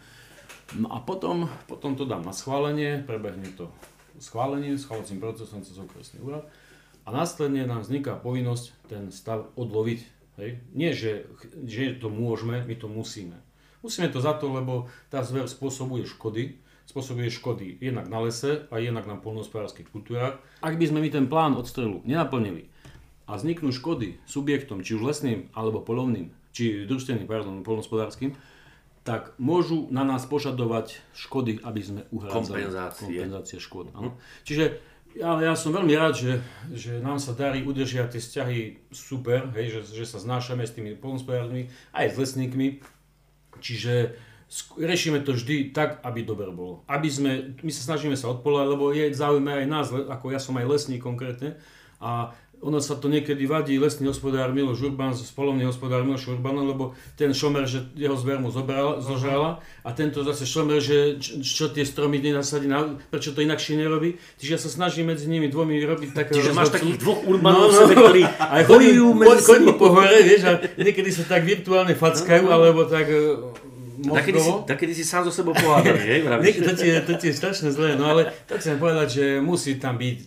No a potom, potom to dám na schválenie, prebehne to schválenie, schválacím procesom cez okresný úrad a následne nám vzniká povinnosť ten stav odloviť. Hej. Nie, že, že to môžeme, my to musíme. Musíme to za to, lebo tá zver spôsobuje škody, spôsobuje škody jednak na lese a jednak na polnohospodárských kultúrach. Ak by sme my ten plán odstrelu nenaplnili a vzniknú škody subjektom, či už lesným alebo polovným, či družstveným, pardon, polnohospodárským, tak môžu na nás požadovať škody, aby sme uhrádzali kompenzácie, kompenzácie škôd. Áno. Čiže ja, ja som veľmi rád, že, že nám sa darí udržiať tie vzťahy super, hej, že, že sa znášame s tými polnospodármi, aj s lesníkmi. Čiže riešime to vždy tak, aby dobre bolo. Aby sme, my sa snažíme sa odpolať, lebo je záujme aj nás, ako ja som aj lesník konkrétne, a ono sa to niekedy vadí lesný hospodár Miloš Urban, spolovný hospodár Miloš Urban, lebo ten šomer, že jeho zver mu zobral, zožrala a tento zase šomer, že čo tie stromy nenasadí, prečo to inakšie nerobí. Čiže ja sa snažím medzi nimi dvomi robiť také Čiže máš takých dvoch urbanov no, no, ktorí aj bojujú medzi sebou. po hore, vieš, a niekedy sa tak virtuálne fackajú, alebo tak Takedy si, takedy si sám so sebou pohádali, hej? to, ti, to ti je strašne zlé, no ale tak chcem povedať, že musí tam byť,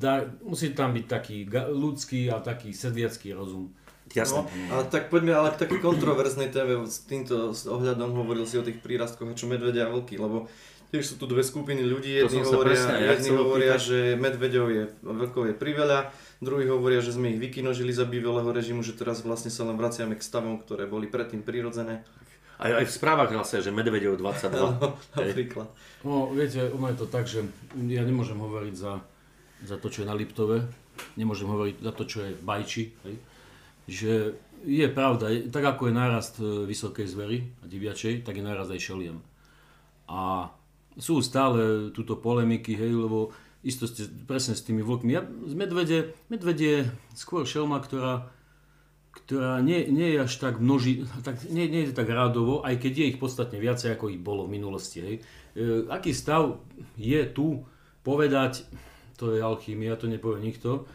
da, musí tam byť taký ľudský a taký sediacký rozum. Jasne. No, ale tak poďme ale k takej kontroverznej téme s týmto s ohľadom hovoril si o tých prírastkoch, čo medvedia a vlky, lebo tiež sú tu dve skupiny ľudí, jedni hovoria, presne, jedni hovoria že medveďov je, vlkov je priveľa, druhí hovoria, že sme ich vykinožili za bývalého režimu, že teraz vlastne sa len vraciame k stavom, ktoré boli predtým prirodzené. Aj, aj v správach hlase, že Medvedov 22. No, napríklad. No, viete, ono je to tak, že ja nemôžem hovoriť za, za to, čo je na Liptove, nemôžem hovoriť za to, čo je v Bajči, hej. že je pravda, tak ako je nárast e, vysokej zvery a diviačej, tak je nárast aj šeliem. A sú stále túto polemiky, hej, lebo isto ste presne s tými vlkmi. Ja, z medvede, medvede je skôr šelma, ktorá ktorá nie, nie je až tak množí, tak, nie, nie je tak rádovo, aj keď je ich podstatne viacej, ako ich bolo v minulosti. Hej. E, aký stav je tu povedať, to je alchýmia, to nepovie nikto.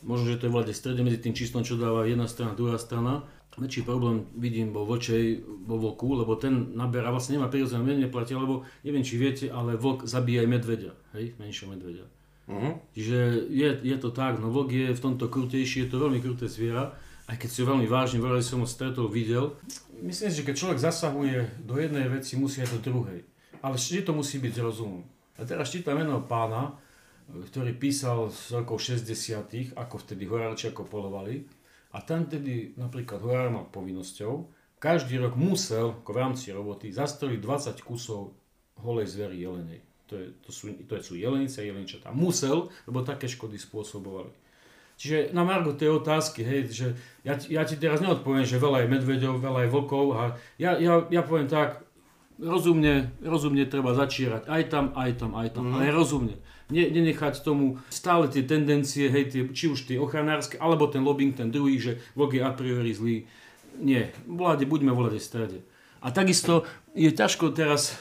Možno, že to je vláde strede medzi tým číslom, čo dáva jedna strana, druhá strana. Väčší problém vidím vo vočej, vo vlku, lebo ten naberá, vlastne nemá prirodzené mene neplatia, lebo neviem, či viete, ale vlk zabíja aj medveďa, hej, menšieho medveďa. Uh-huh. Čiže je, je to tak, no vlk je v tomto krutejší, je to veľmi kruté zviera aj keď si ho veľmi vážne, veľmi som ho stretol, videl. Myslím si, že keď človek zasahuje do jednej veci, musí aj do druhej. Ale vždy to musí byť rozumom. A teraz čítam jedného pána, ktorý písal z rokov 60 ako vtedy horárči ako polovali. A tam tedy napríklad horár mal povinnosťou, každý rok musel, ako v rámci roboty, zastreliť 20 kusov holej zvery jelenej. To, je, to, sú, to sú jelenice a jelenčatá. Musel, lebo také škody spôsobovali. Čiže na Margo tej otázky, hej, že ja, ja ti teraz neodpoviem, že veľa je medveďov, veľa je vlkov a ja, ja, ja poviem tak, rozumne, rozumne treba začírať aj tam, aj tam, aj tam, mm. ale rozumne. Ne, nenechať tomu stále tie tendencie, hej, tie, či už tie ochranárske, alebo ten lobbying, ten druhý, že vlk je a priori zlý. Nie, vláde, buďme vláde v strede. A takisto je ťažko teraz,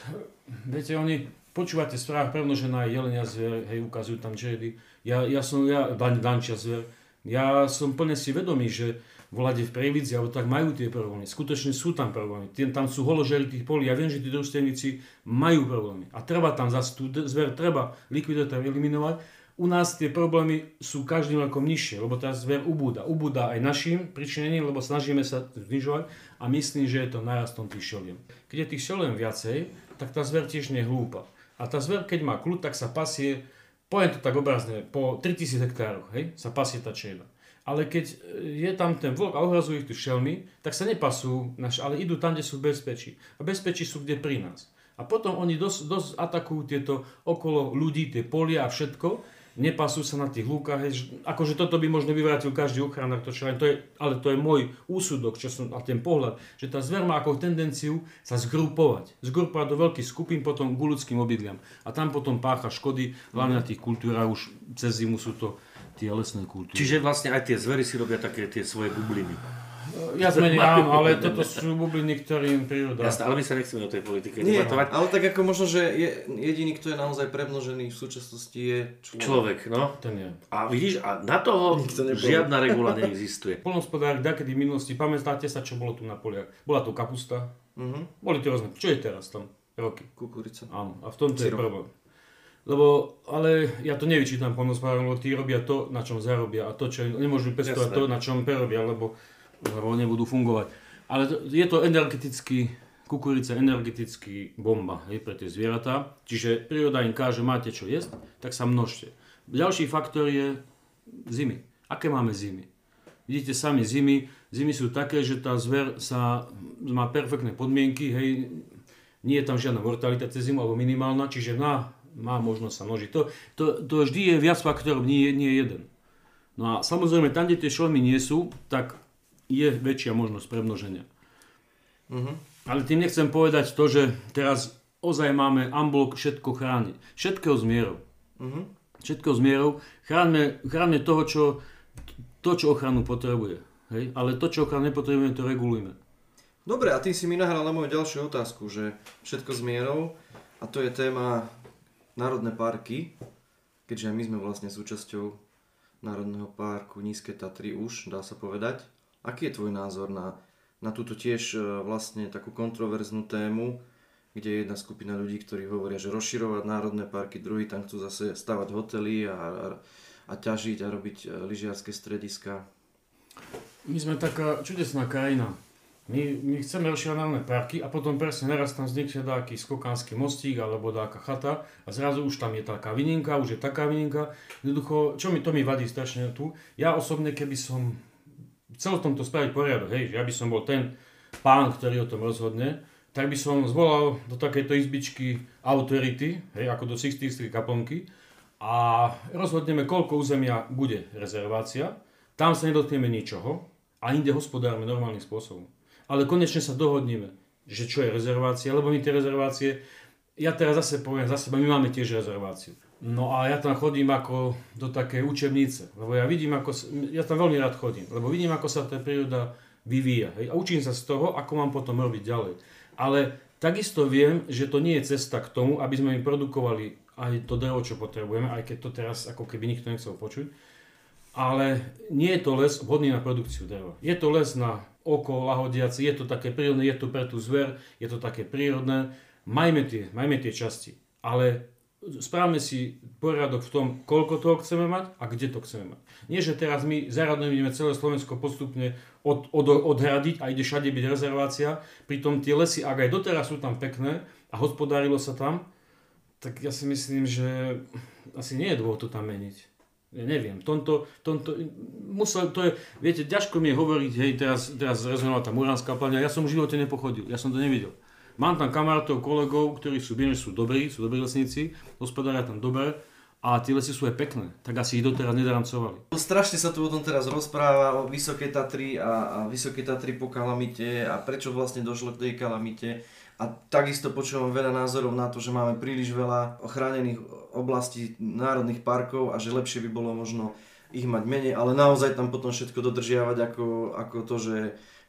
viete, oni, počúvate správach, pevno, že na jelenia zvier, hej, ukazujú tam čredy, ja, ja som, ja, Dan, Dančia zver, ja som plne si vedomý, že volade v Previdzi, alebo tak majú tie problémy. Skutočne sú tam problémy. Tam sú holožery tých polí. Ja viem, že tí družstevníci majú problémy. A treba tam zase tú zver treba likvidovať a eliminovať. U nás tie problémy sú každým rokom nižšie, lebo tá zver ubúda. Ubúda aj našim pričinením, lebo snažíme sa znižovať a myslím, že je to narastom tých šeliem. Keď je tých šeliem viacej, tak tá zver tiež nie je hlúpa. A tá zver, keď má kľud, tak sa pasie poviem to tak obrazne, po 3000 hektároch, hej, sa pasie tá čejda. Ale keď je tam ten vlk a ohrazujú ich tu šelmy, tak sa nepasú, ale idú tam, kde sú v bezpečí. A bezpečí sú kde pri nás. A potom oni dosť, dosť atakujú tieto okolo ľudí, tie polia a všetko. Nepasú sa na tých lúkach, hej, že, akože toto by možno vyvrátil každý ochránok, to to je, ale to je môj úsudok, čo som, a ten pohľad, že tá zver má ako tendenciu sa zgrupovať, zgrupovať do veľkých skupín potom k ľudským obydliam a tam potom pácha škody, hlavne na tých kultúrach, už cez zimu sú to tie lesné kultúry. Čiže vlastne aj tie zvery si robia také tie svoje bubliny. Ja menej áno, ale toto sú bubliny, ktorým príroda... Jasné, ale my sa nechceme do tej politiky Nie, debatovať. ale tak ako možno, že je, jediný, kto je naozaj premnožený v súčasnosti je človek. Človek, no. Ten je. A vidíš, a na toho Nikto žiadna regula neexistuje. Polnospodári, dakedy v minulosti, pamätáte sa, čo bolo tu na poliach? Bola tu kapusta, Mhm. boli to rôzne. Čo je teraz tam? Roky. Kukurica. Áno, a v tomto je Sirop. problém. Lebo, ale ja to nevyčítam polnospodárom, lebo tí robia to, na čom zarobia a to, čo nemôžu pestovať to, na čom prerobia, lebo, lebo nebudú fungovať. Ale to, je to energetický, kukurica energetický bomba hej, pre tie zvieratá. Čiže príroda im káže, máte čo jesť, tak sa množte. Ďalší faktor je zimy. Aké máme zimy? Vidíte sami zimy. Zimy sú také, že tá zver sa, má perfektné podmienky, hej, nie je tam žiadna mortalita cez zimu, alebo minimálna, čiže má, má možnosť sa množiť. To, to, to vždy je viac faktorov, nie, nie jeden. No a samozrejme, tam, kde tie šelmy nie sú, tak je väčšia možnosť premnoženia. Mhm. Ale tým nechcem povedať to, že teraz ozaj máme unblock všetko chrániť. Všetkého z mierou. Mhm. Všetko z mierou. Chráňme, chráňme toho, čo, to, čo ochranu potrebuje. Hej? Ale to, čo ochranu nepotrebujeme, to regulujme. Dobre, a tým si mi nahral na moju ďalšiu otázku, že všetko s mierou, a to je téma národné parky, keďže my sme vlastne súčasťou Národného parku Nízke Tatry už, dá sa povedať. Aký je tvoj názor na, na túto tiež e, vlastne takú kontroverznú tému, kde je jedna skupina ľudí, ktorí hovoria, že rozširovať národné parky, druhí tam chcú zase stavať hotely a, a, a ťažiť a robiť e, lyžiarske strediska. My sme taká čudesná krajina. My, my chceme rozšírené parky a potom presne naraz tam vznikne nejaký skokanský mostík alebo nejaká chata a zrazu už tam je taká vininka, už je taká vininka. Jednoducho, čo mi to mi vadí strašne tu. Ja osobne, keby som chcel v tomto spraviť poriadok, hej, že ja by som bol ten pán, ktorý o tom rozhodne, tak by som zvolal do takejto izbičky autority, hej, ako do Sixtínskej kaplnky a rozhodneme, koľko územia bude rezervácia. Tam sa nedotkneme ničoho a inde hospodárme normálnym spôsobom. Ale konečne sa dohodneme, že čo je rezervácia, lebo my tie rezervácie, ja teraz zase poviem za seba, my máme tiež rezerváciu. No a ja tam chodím ako do také učebnice, lebo ja vidím, ako, ja tam veľmi rád chodím, lebo vidím, ako sa tá príroda vyvíja. Hej, a učím sa z toho, ako mám potom robiť ďalej. Ale takisto viem, že to nie je cesta k tomu, aby sme im produkovali aj to drevo, čo potrebujeme, aj keď to teraz ako keby nikto nechcel počuť. Ale nie je to les vhodný na produkciu dreva. Je to les na oko lahodiaci, je to také prírodné, je to pre tú zver, je to také prírodné. Majme tie, majme tie časti. Ale správame si poriadok v tom, koľko toho chceme mať a kde to chceme mať. Nie, že teraz my zaradujeme celé Slovensko postupne od, od, odhradiť a ide všade byť rezervácia, pritom tie lesy, ak aj doteraz sú tam pekné a hospodárilo sa tam, tak ja si myslím, že asi nie je dôvod to tam meniť. Ja neviem, tomto, tomto, musel, to je, viete, ťažko mi je hovoriť, hej, teraz, teraz rezonovala tá Muránska pláňa, ja som v živote nepochodil, ja som to nevidel. Mám tam kamarátov, kolegov, ktorí sú, viem, že sú dobrí, sú dobrí lesníci, hospodária tam dobre a tie lesy sú aj pekné, tak asi ich doteraz nedrancovali. Strašne sa tu o tom teraz rozpráva o Vysoké Tatry a, a Vysoké Tatry po kalamite a prečo vlastne došlo k tej kalamite. A takisto počúvam veľa názorov na to, že máme príliš veľa ochránených oblastí národných parkov a že lepšie by bolo možno ich mať menej, ale naozaj tam potom všetko dodržiavať ako, ako to, že,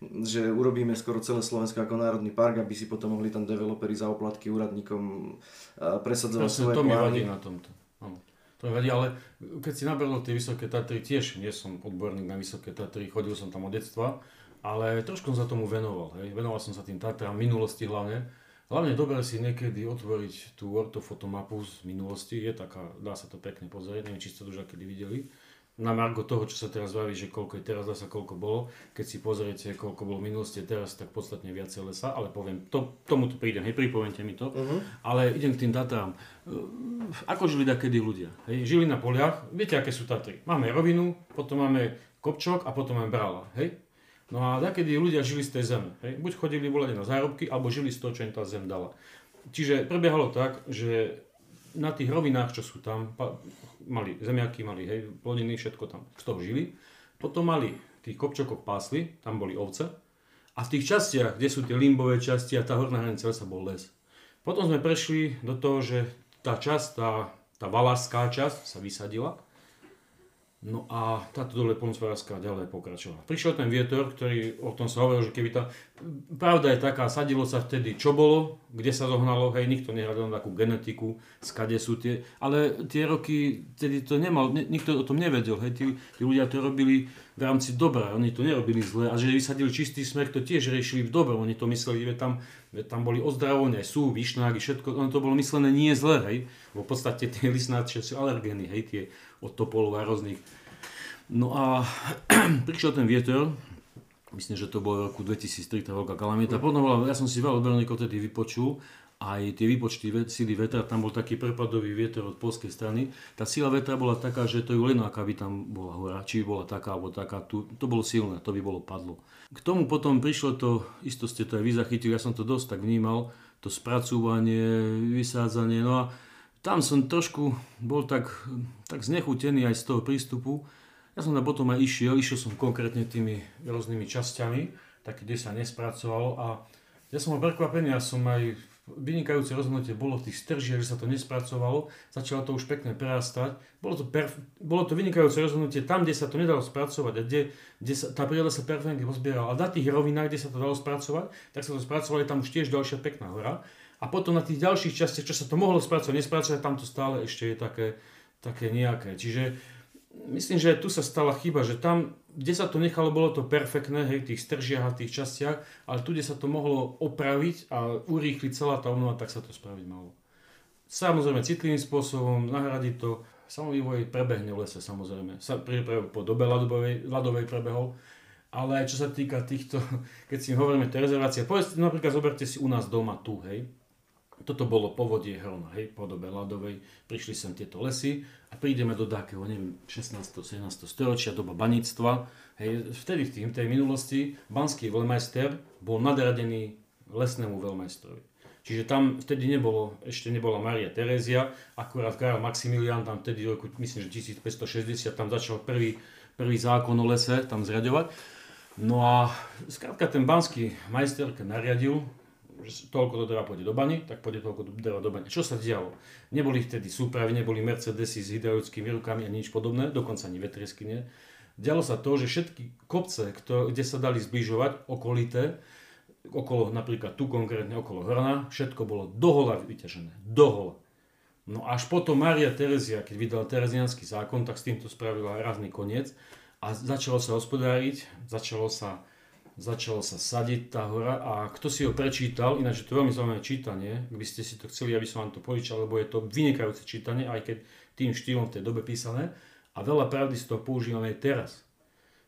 že urobíme skoro celé Slovensko ako národný park, aby si potom mohli tam developeri za oplatky úradníkom a, presadzovať svoje to mi plány. vadí na tomto. Áno. To mi vadí, ale keď si naberol tie Vysoké Tatry, tiež nie som odborník na Vysoké Tatry, chodil som tam od detstva, ale trošku som sa tomu venoval. Hej. Venoval som sa tým Tatram, minulosti hlavne. Hlavne dobre si niekedy otvoriť tú ortofotomapu z minulosti, je taká, dá sa to pekne pozrieť, neviem, či ste to už kedy videli. Na margo toho, čo sa teraz baví, že koľko je teraz, dá sa koľko bolo. Keď si pozriete, koľko bolo v minulosti teraz, tak podstatne viacej lesa, ale poviem, to, tomu tu prídem, hej, pripomente mi to. Mhm. Ale idem k tým Tatrám. Ehm, Ako žili takedy ľudia? Hej? Žili na poliach, viete, aké sú Tatry. Máme rovinu, potom máme kopčok a potom máme brala. Hej? No a takedy ľudia žili z tej zeme. Hej? Buď chodili volať na zárobky, alebo žili z toho, čo im tá zem dala. Čiže prebiehalo tak, že na tých rovinách, čo sú tam, mali zemiaky, mali hej, plodiny, všetko tam z toho žili. Potom mali tých kopčokoch pásli, tam boli ovce. A v tých častiach, kde sú tie limbové časti a tá horná hranica sa bol les. Potom sme prešli do toho, že tá časť, tá, tá valašská časť sa vysadila No a táto dole polnospodárska ďalej pokračovala. Prišiel ten vietor, ktorý o tom sa hovoril, že keby tá... Pravda je taká, sadilo sa vtedy, čo bolo, kde sa zohnalo, hej, nikto nehľadal na takú genetiku, skade sú tie, ale tie roky, tedy to nemal, ne, nikto o tom nevedel, hej, tí, tí ľudia to robili v rámci dobra, oni to nerobili zle a že vysadili čistý smer, to tiež riešili v dobro, oni to mysleli, že tam, že tam boli ozdravovania, sú vyšnáky, všetko, ono to bolo myslené nie zle, hej, v podstate tie listnáče sú alergény, hej, tie od topolov a rôznych. No a prišiel ten vietor, myslím, že to bolo v roku 2003, tá veľká kalamita. Potom bola, ja som si veľa odborníkov tedy vypočul, aj tie výpočty síly vetra, tam bol taký prepadový vietor od polskej strany. Tá sila vetra bola taká, že to je len aká by tam bola hora, či bola taká alebo taká, tu, to bolo silné, to by bolo padlo. K tomu potom prišlo to, isto ste to aj vy zachytili, ja som to dosť tak vnímal, to spracúvanie, vysádzanie, no a tam som trošku bol tak, tak znechutený aj z toho prístupu. Ja som tam potom aj išiel, išiel som konkrétne tými rôznymi časťami, tak kde sa nespracovalo a ja som bol prekvapený, ja som aj vynikajúce rozhodnutie bolo v tých stržiach, že sa to nespracovalo, začalo to už pekne prerastať. Bolo to, perf- bolo to vynikajúce rozhodnutie tam, kde sa to nedalo spracovať a kde, kde sa, tá príroda sa perfektne pozbierala. A na tých rovinách, kde sa to dalo spracovať, tak sa to spracovali tam už tiež ďalšia pekná hora. A potom na tých ďalších častiach, čo sa to mohlo spracovať, nespracovať, tam to stále ešte je také, také nejaké. Čiže myslím, že tu sa stala chyba, že tam, kde sa to nechalo, bolo to perfektné, hej, tých stržiach a tých častiach, ale tu, kde sa to mohlo opraviť a urýchliť celá tá obnova, tak sa to spraviť malo. Samozrejme citlivým spôsobom, nahradiť to, samovývoj prebehne v lese samozrejme. Sa pripravujú po dobe ľadovej, ľadovej prebehol, ale čo sa týka týchto, keď si hovoríme tie rezervácie, povedzte napríklad, zoberte si u nás doma tu, hej, toto bolo povodie Hrona, hej, po dobe ľadovej, prišli sem tieto lesy a prídeme do takého, neviem, 16. 17. storočia, doba baníctva. Hej, vtedy v tým, tej minulosti banský veľmajster bol nadradený lesnému veľmajstrovi. Čiže tam vtedy nebolo, ešte nebola Maria Terézia, akurát Karol Maximilian tam vtedy v roku, myslím, že 1560 tam začal prvý, prvý zákon o lese tam zriadovať. No a skrátka ten banský majster, nariadil, že toľko to dreva pôjde do bany, tak pôjde toľko do dreva do bane. Čo sa dialo? Neboli vtedy súpravy, neboli Mercedesy s hydraulickými rukami a nič podobné, dokonca ani vetriesky nie. Dialo sa to, že všetky kopce, kde sa dali zbližovať, okolité, okolo napríklad tu konkrétne okolo Hrana, všetko bolo dohola vyťažené. Dohola. No až potom Maria Terezia, keď vydala Terezianský zákon, tak s týmto spravila rázny koniec a začalo sa hospodáriť, začalo sa začalo sa sadiť tá hora a kto si ho prečítal, ináč je to veľmi zaujímavé čítanie, ak by ste si to chceli, aby som vám to požičal, lebo je to vynikajúce čítanie, aj keď tým štýlom v tej dobe písané a veľa pravdy z toho používame aj teraz.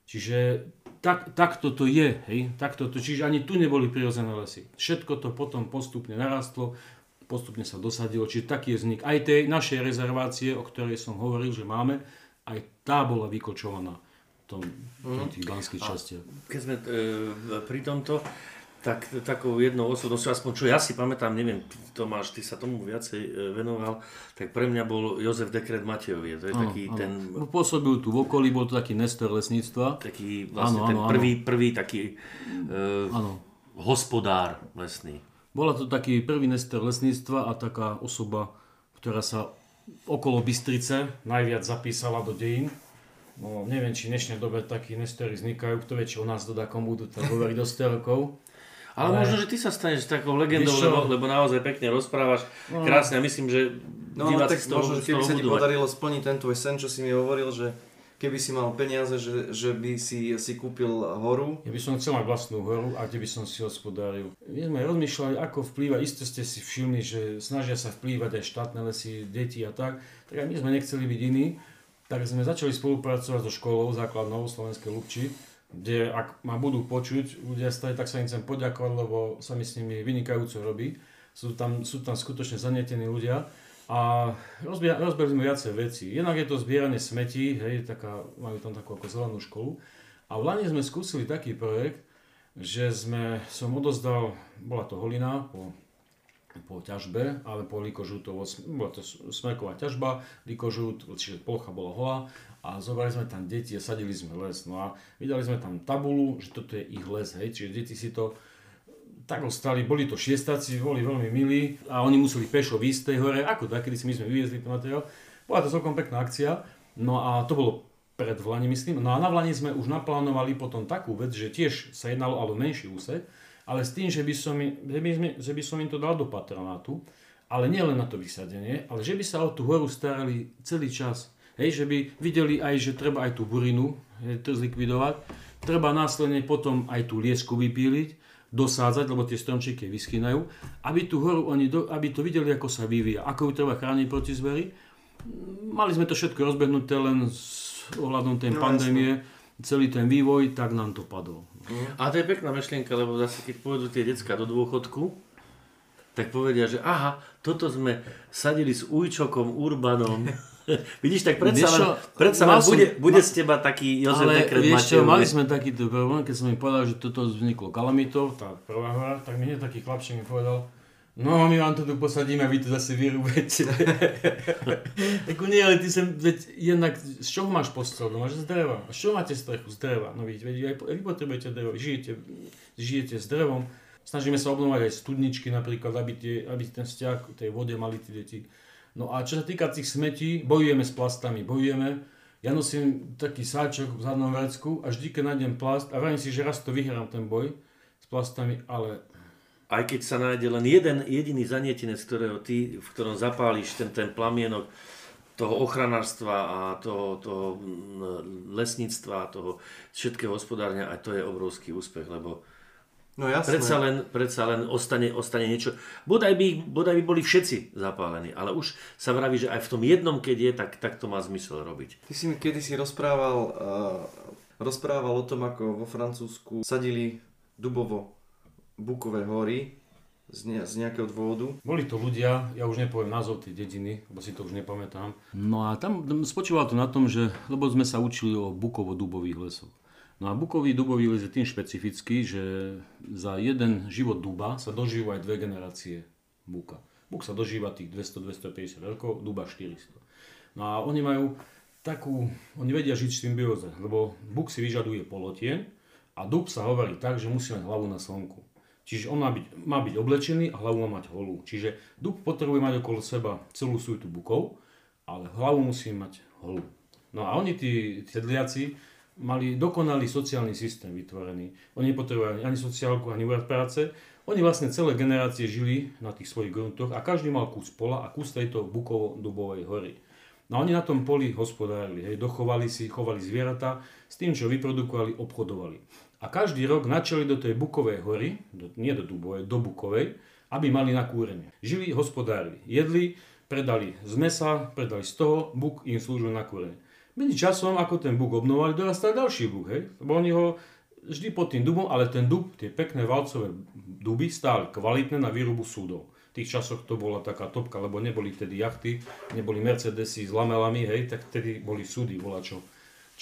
Čiže tak, takto to je, hej, takto to, čiže ani tu neboli prirodzené lesy. Všetko to potom postupne narastlo, postupne sa dosadilo, čiže taký je vznik aj tej našej rezervácie, o ktorej som hovoril, že máme, aj tá bola vykočovaná tom, mm. tých banských častiach. Keď sme e, pri tomto, tak takou jednou osobnosťou, aspoň čo ja si pamätám, neviem, Tomáš, ty sa tomu viacej e, venoval, tak pre mňa bol Jozef Dekret Matejovie, to je ano, taký ano. ten... Pôsobil tu v okolí, bol to taký nestor lesníctva. Taký vlastne ano, ten ano, prvý, prvý taký e, hospodár lesný. Bola to taký prvý nestor lesníctva a taká osoba, ktorá sa okolo Bystrice najviac zapísala do dejín No, neviem, či v dnešnej dobe takí nestory vznikajú, kto vie, či u nás dodakom budú tak hovoriť do 100 rokov. Ale, ale možno, že ty sa staneš takou legendou, lebo, lebo naozaj pekne rozprávaš, no, krásne a myslím, že No ale tak toho, možno, že keby sa ti podarilo splniť ten tvoj sen, čo si mi hovoril, že keby si mal peniaze, že, že by si si kúpil horu. Ja by som chcel mať vlastnú horu a kde by som si hospodáril. My sme rozmýšľali, ako vplýva, isto ste si všimli, že snažia sa vplývať aj štátne lesy, deti a tak, tak aj my sme nechceli byť iní tak sme začali spolupracovať so školou základnou Slovenskej Lubči, kde ak ma budú počuť ľudia stať, tak sa im chcem poďakovať, lebo sa mi s nimi vynikajúco robí. Sú tam, sú tam skutočne zanietení ľudia a rozbehli sme viacej veci. Jednak je to zbieranie smetí, hej, taká, majú tam takú ako zelenú školu. A v Lani sme skúsili taký projekt, že sme, som odozdal, bola to holina po po ťažbe, ale po likožútovo, bola to smrková ťažba, likožút, čiže plocha bola holá a zobrali sme tam deti a sadili sme les. No a vydali sme tam tabulu, že toto je ich les, hej, čiže deti si to tak ostali, boli to šiestaci, boli veľmi milí a oni museli pešo výjsť tej hore, ako tak, kedy si my sme vyviezli ten materiál. Bola to celkom pekná akcia, no a to bolo pred Vlani, myslím. No a na Vlani sme už naplánovali potom takú vec, že tiež sa jednalo ale menší úsek, ale s tým, že by som, im, že by, sme, že by som im to dal do patronátu, ale nie len na to vysadenie, ale že by sa o tú horu starali celý čas. Hej, že by videli aj, že treba aj tú burinu hej, to zlikvidovať, treba následne potom aj tú liesku vypíliť, dosádzať, lebo tie stromčeky vyschynajú, aby tú horu oni, do, aby to videli, ako sa vyvíja, ako ju treba chrániť proti zveri. Mali sme to všetko rozbehnuté len s ohľadom tej no, pandémie, jasne. Celý ten vývoj, tak nám to padlo. A to je pekná myšlienka, lebo zase keď pôjdu tie decka do dôchodku, tak povedia, že aha, toto sme sadili s Ujčokom, Urbanom. Vidíš, tak predsa len, predsa len bude, bude z teba taký Jozef ale Dekret vieš čo, mali sme takýto problém, keď som mi povedal, že toto vzniklo kalamitou, tá prvá hora, tak mi hneď taký chlapček mi povedal, No, my vám to tu posadíme vy to zase vyrúbete. tak nie, ale ty sem, veď jednak, z čoho máš postel? No máš z dreva. A z čoho máte strechu? Z dreva. No vidíte, veď aj, vy potrebujete drevo. Žijete, žijete s drevom. Snažíme sa obnovať aj studničky napríklad, aby, tie, aby ten vzťah tej vode mali tí deti. No a čo sa týka tých smetí, bojujeme s plastami, bojujeme. Ja nosím taký sáčok v zadnom vrecku a vždy, keď nájdem plast, a vravím si, že raz to vyhrám ten boj s plastami, ale aj keď sa nájde len jeden jediný zanietinec, ktorého ty, v ktorom zapálíš ten, ten plamienok toho ochranárstva a toho, toho mm, lesníctva, toho všetkého hospodárňa, aj to je obrovský úspech, lebo No jasné. Predsa len, predsa len ostane, ostane niečo. Bodaj by, bodaj by boli všetci zapálení, ale už sa vraví, že aj v tom jednom, keď je, tak, tak to má zmysel robiť. Ty si mi kedysi rozprával, uh, rozprával o tom, ako vo Francúzsku sadili dubovo Bukové hory z, ne, z nejakého dôvodu. Boli to ľudia, ja už nepoviem názov tej dediny, lebo si to už nepamätám. No a tam spočívalo to na tom, že, lebo sme sa učili o bukovo-dubových lesoch. No a bukový dubový les je tým špecifický, že za jeden život duba sa dožívajú aj dve generácie buka. Buk sa dožíva tých 200-250 rokov, duba 400. No a oni majú takú, oni vedia žiť v symbióze, lebo buk si vyžaduje polotien a dub sa hovorí tak, že musí mať hlavu na slnku. Čiže on má byť, má byť oblečený a hlavu má mať holú. Čiže dub potrebuje mať okolo seba celú suitu bukov, ale hlavu musí mať holú. No a oni, tí sedliaci, mali dokonalý sociálny systém vytvorený. Oni nepotrebovali ani sociálku, ani úrad práce. Oni vlastne celé generácie žili na tých svojich gruntoch a každý mal kus pola a kus tejto bukovo-dubovej hory. No a oni na tom poli hospodárili, hej, dochovali si, chovali zvieratá, s tým, čo vyprodukovali, obchodovali. A každý rok načali do tej Bukovej hory, do, nie do Dubovej, do Bukovej, aby mali na kúrenie. Žili, hospodárili, jedli, predali z mesa, predali z toho, buk im slúžil na kúrenie. Medzi časom, ako ten buk obnovali, dorastal ďalší buk, hej? Lebo oni ho vždy pod tým dubom, ale ten dub, tie pekné valcové duby stáli kvalitné na výrobu súdov. V tých časoch to bola taká topka, lebo neboli tedy jachty, neboli Mercedesy s lamelami, hej, tak vtedy boli súdy, volačo čo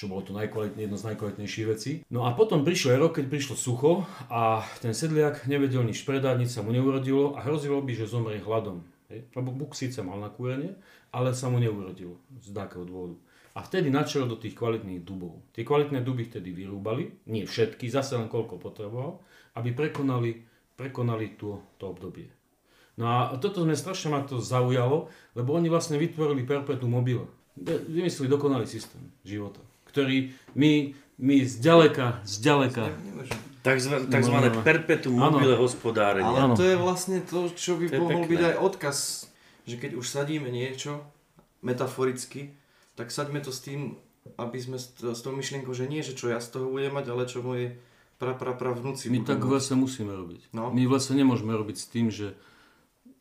bolo to jedno z najkvalitnejších vecí. No a potom prišiel rok, keď prišlo sucho a ten sedliak nevedel nič predať, nič sa mu neurodilo a hrozilo by, že zomrie hladom. Lebo Buk síce mal na kúrenie, ale sa mu neurodilo z nejakého dôvodu. A vtedy načal do tých kvalitných dubov. Tie kvalitné duby vtedy vyrúbali, nie všetky, zase len koľko potreboval, aby prekonali, prekonali to, to obdobie. No a toto sme strašne ma to zaujalo, lebo oni vlastne vytvorili perpetu mobile. Vymysleli dokonalý systém života ktorý my, my zďaleka, zďaleka... Takzvané, takzvané perpetuum mobile hospodárenie. Ale to je vlastne to, čo by to mohol byť aj odkaz, že keď už sadíme niečo, metaforicky, tak saďme to s tým, aby sme s, s tou myšlienkou, že nie, že čo ja z toho budem mať, ale čo moje pra, pra, pra vnúci My tak v lese musíme robiť. No? My v lese nemôžeme robiť s tým, že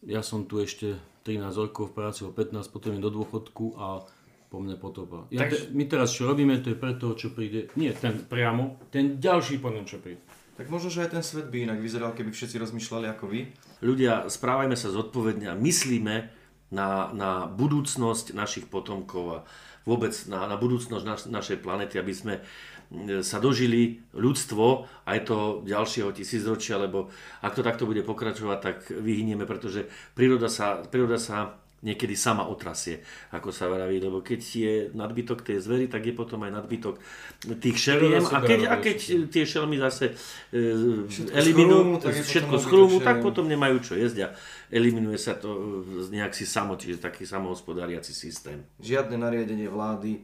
ja som tu ešte 13 rokov v práci, o 15, potom do dôchodku a po mne potopa. Ja Takže... te, my teraz čo robíme, to je preto, čo príde, nie ten priamo, ten ďalší po čo príde. Tak možno, že aj ten svet by inak vyzeral, keby všetci rozmýšľali ako vy. Ľudia, správajme sa zodpovedne a myslíme na, na budúcnosť našich potomkov. A vôbec na, na budúcnosť naš, našej planety, aby sme sa dožili ľudstvo aj to ďalšieho tisícročia, lebo ak to takto bude pokračovať, tak vyhynieme, pretože príroda sa, príroda sa niekedy sama otrasie, ako sa vraví, lebo keď je nadbytok tej zvery, tak je potom aj nadbytok tých šeliem a keď, a keď tie šelmy zase e, eliminujú všetko z chrúmu, tak potom nemajú čo jesť a eliminuje sa to nejak si samo, čiže taký samohospodáriaci systém. Žiadne nariadenie vlády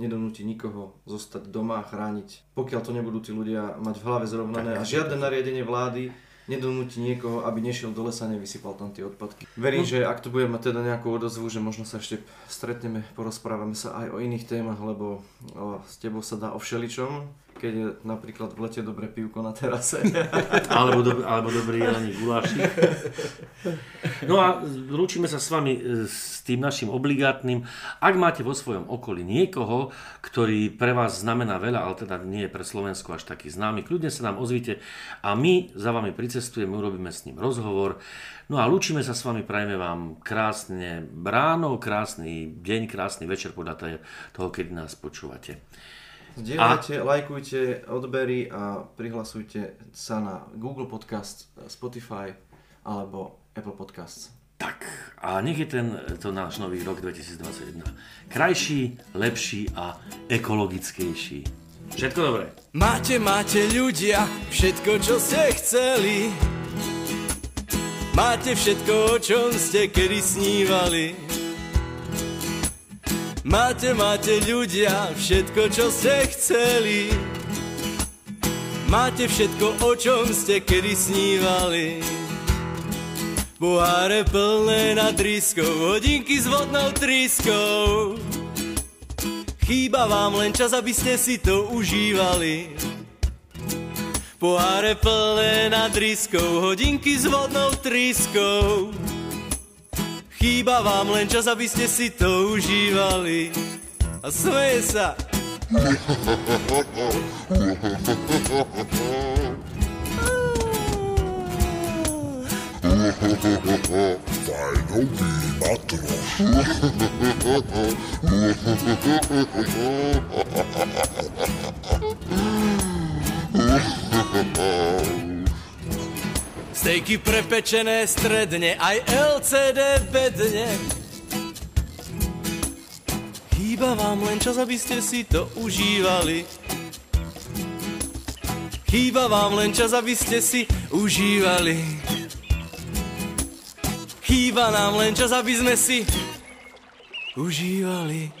nedonúti nikoho zostať doma a chrániť, pokiaľ to nebudú tí ľudia mať v hlave zrovnané. A žiadne nariadenie vlády nedonúti niekoho, aby nešiel do lesa a nevysypal tam tie odpadky. Verím, no. že ak to budeme mať teda nejakú odozvu, že možno sa ešte stretneme, porozprávame sa aj o iných témach, lebo o, s tebou sa dá o všeličom keď je napríklad v lete dobré pivko na terase. alebo, do, alebo dobrý jelený gulášik. No a lúčime sa s vami e, s tým našim obligátnym. Ak máte vo svojom okolí niekoho, ktorý pre vás znamená veľa, ale teda nie je pre Slovensko až taký známy, kľudne sa nám ozvite a my za vami pricestujeme, urobíme s ním rozhovor. No a lúčime sa s vami, prajeme vám krásne bráno, krásny deň, krásny večer podľa toho, keď nás počúvate. Zdieľajte, a... lajkujte odbery a prihlasujte sa na Google Podcast, Spotify alebo Apple Podcasts. Tak, a nech je ten, to náš nový rok 2021 krajší, lepší a ekologickejší. Všetko dobré. Máte, máte ľudia všetko, čo ste chceli. Máte všetko, o čom ste kedy snívali. Máte, máte ľudia všetko, čo ste chceli. Máte všetko, o čom ste kedy snívali. Poháre plné nad ryskou, hodinky s vodnou tryskou. Chýba vám len čas, aby ste si to užívali. Poháre plné nad ryskou, hodinky s vodnou tryskou. Chýba vám len čas, aby ste si to užívali. A smeje sa. Fajnový matroš. Stejky prepečené stredne, aj LCD bedne. Chýba vám len čas, aby ste si to užívali. Chýba vám len čas, aby ste si užívali. Chýba nám len čas, aby sme si užívali.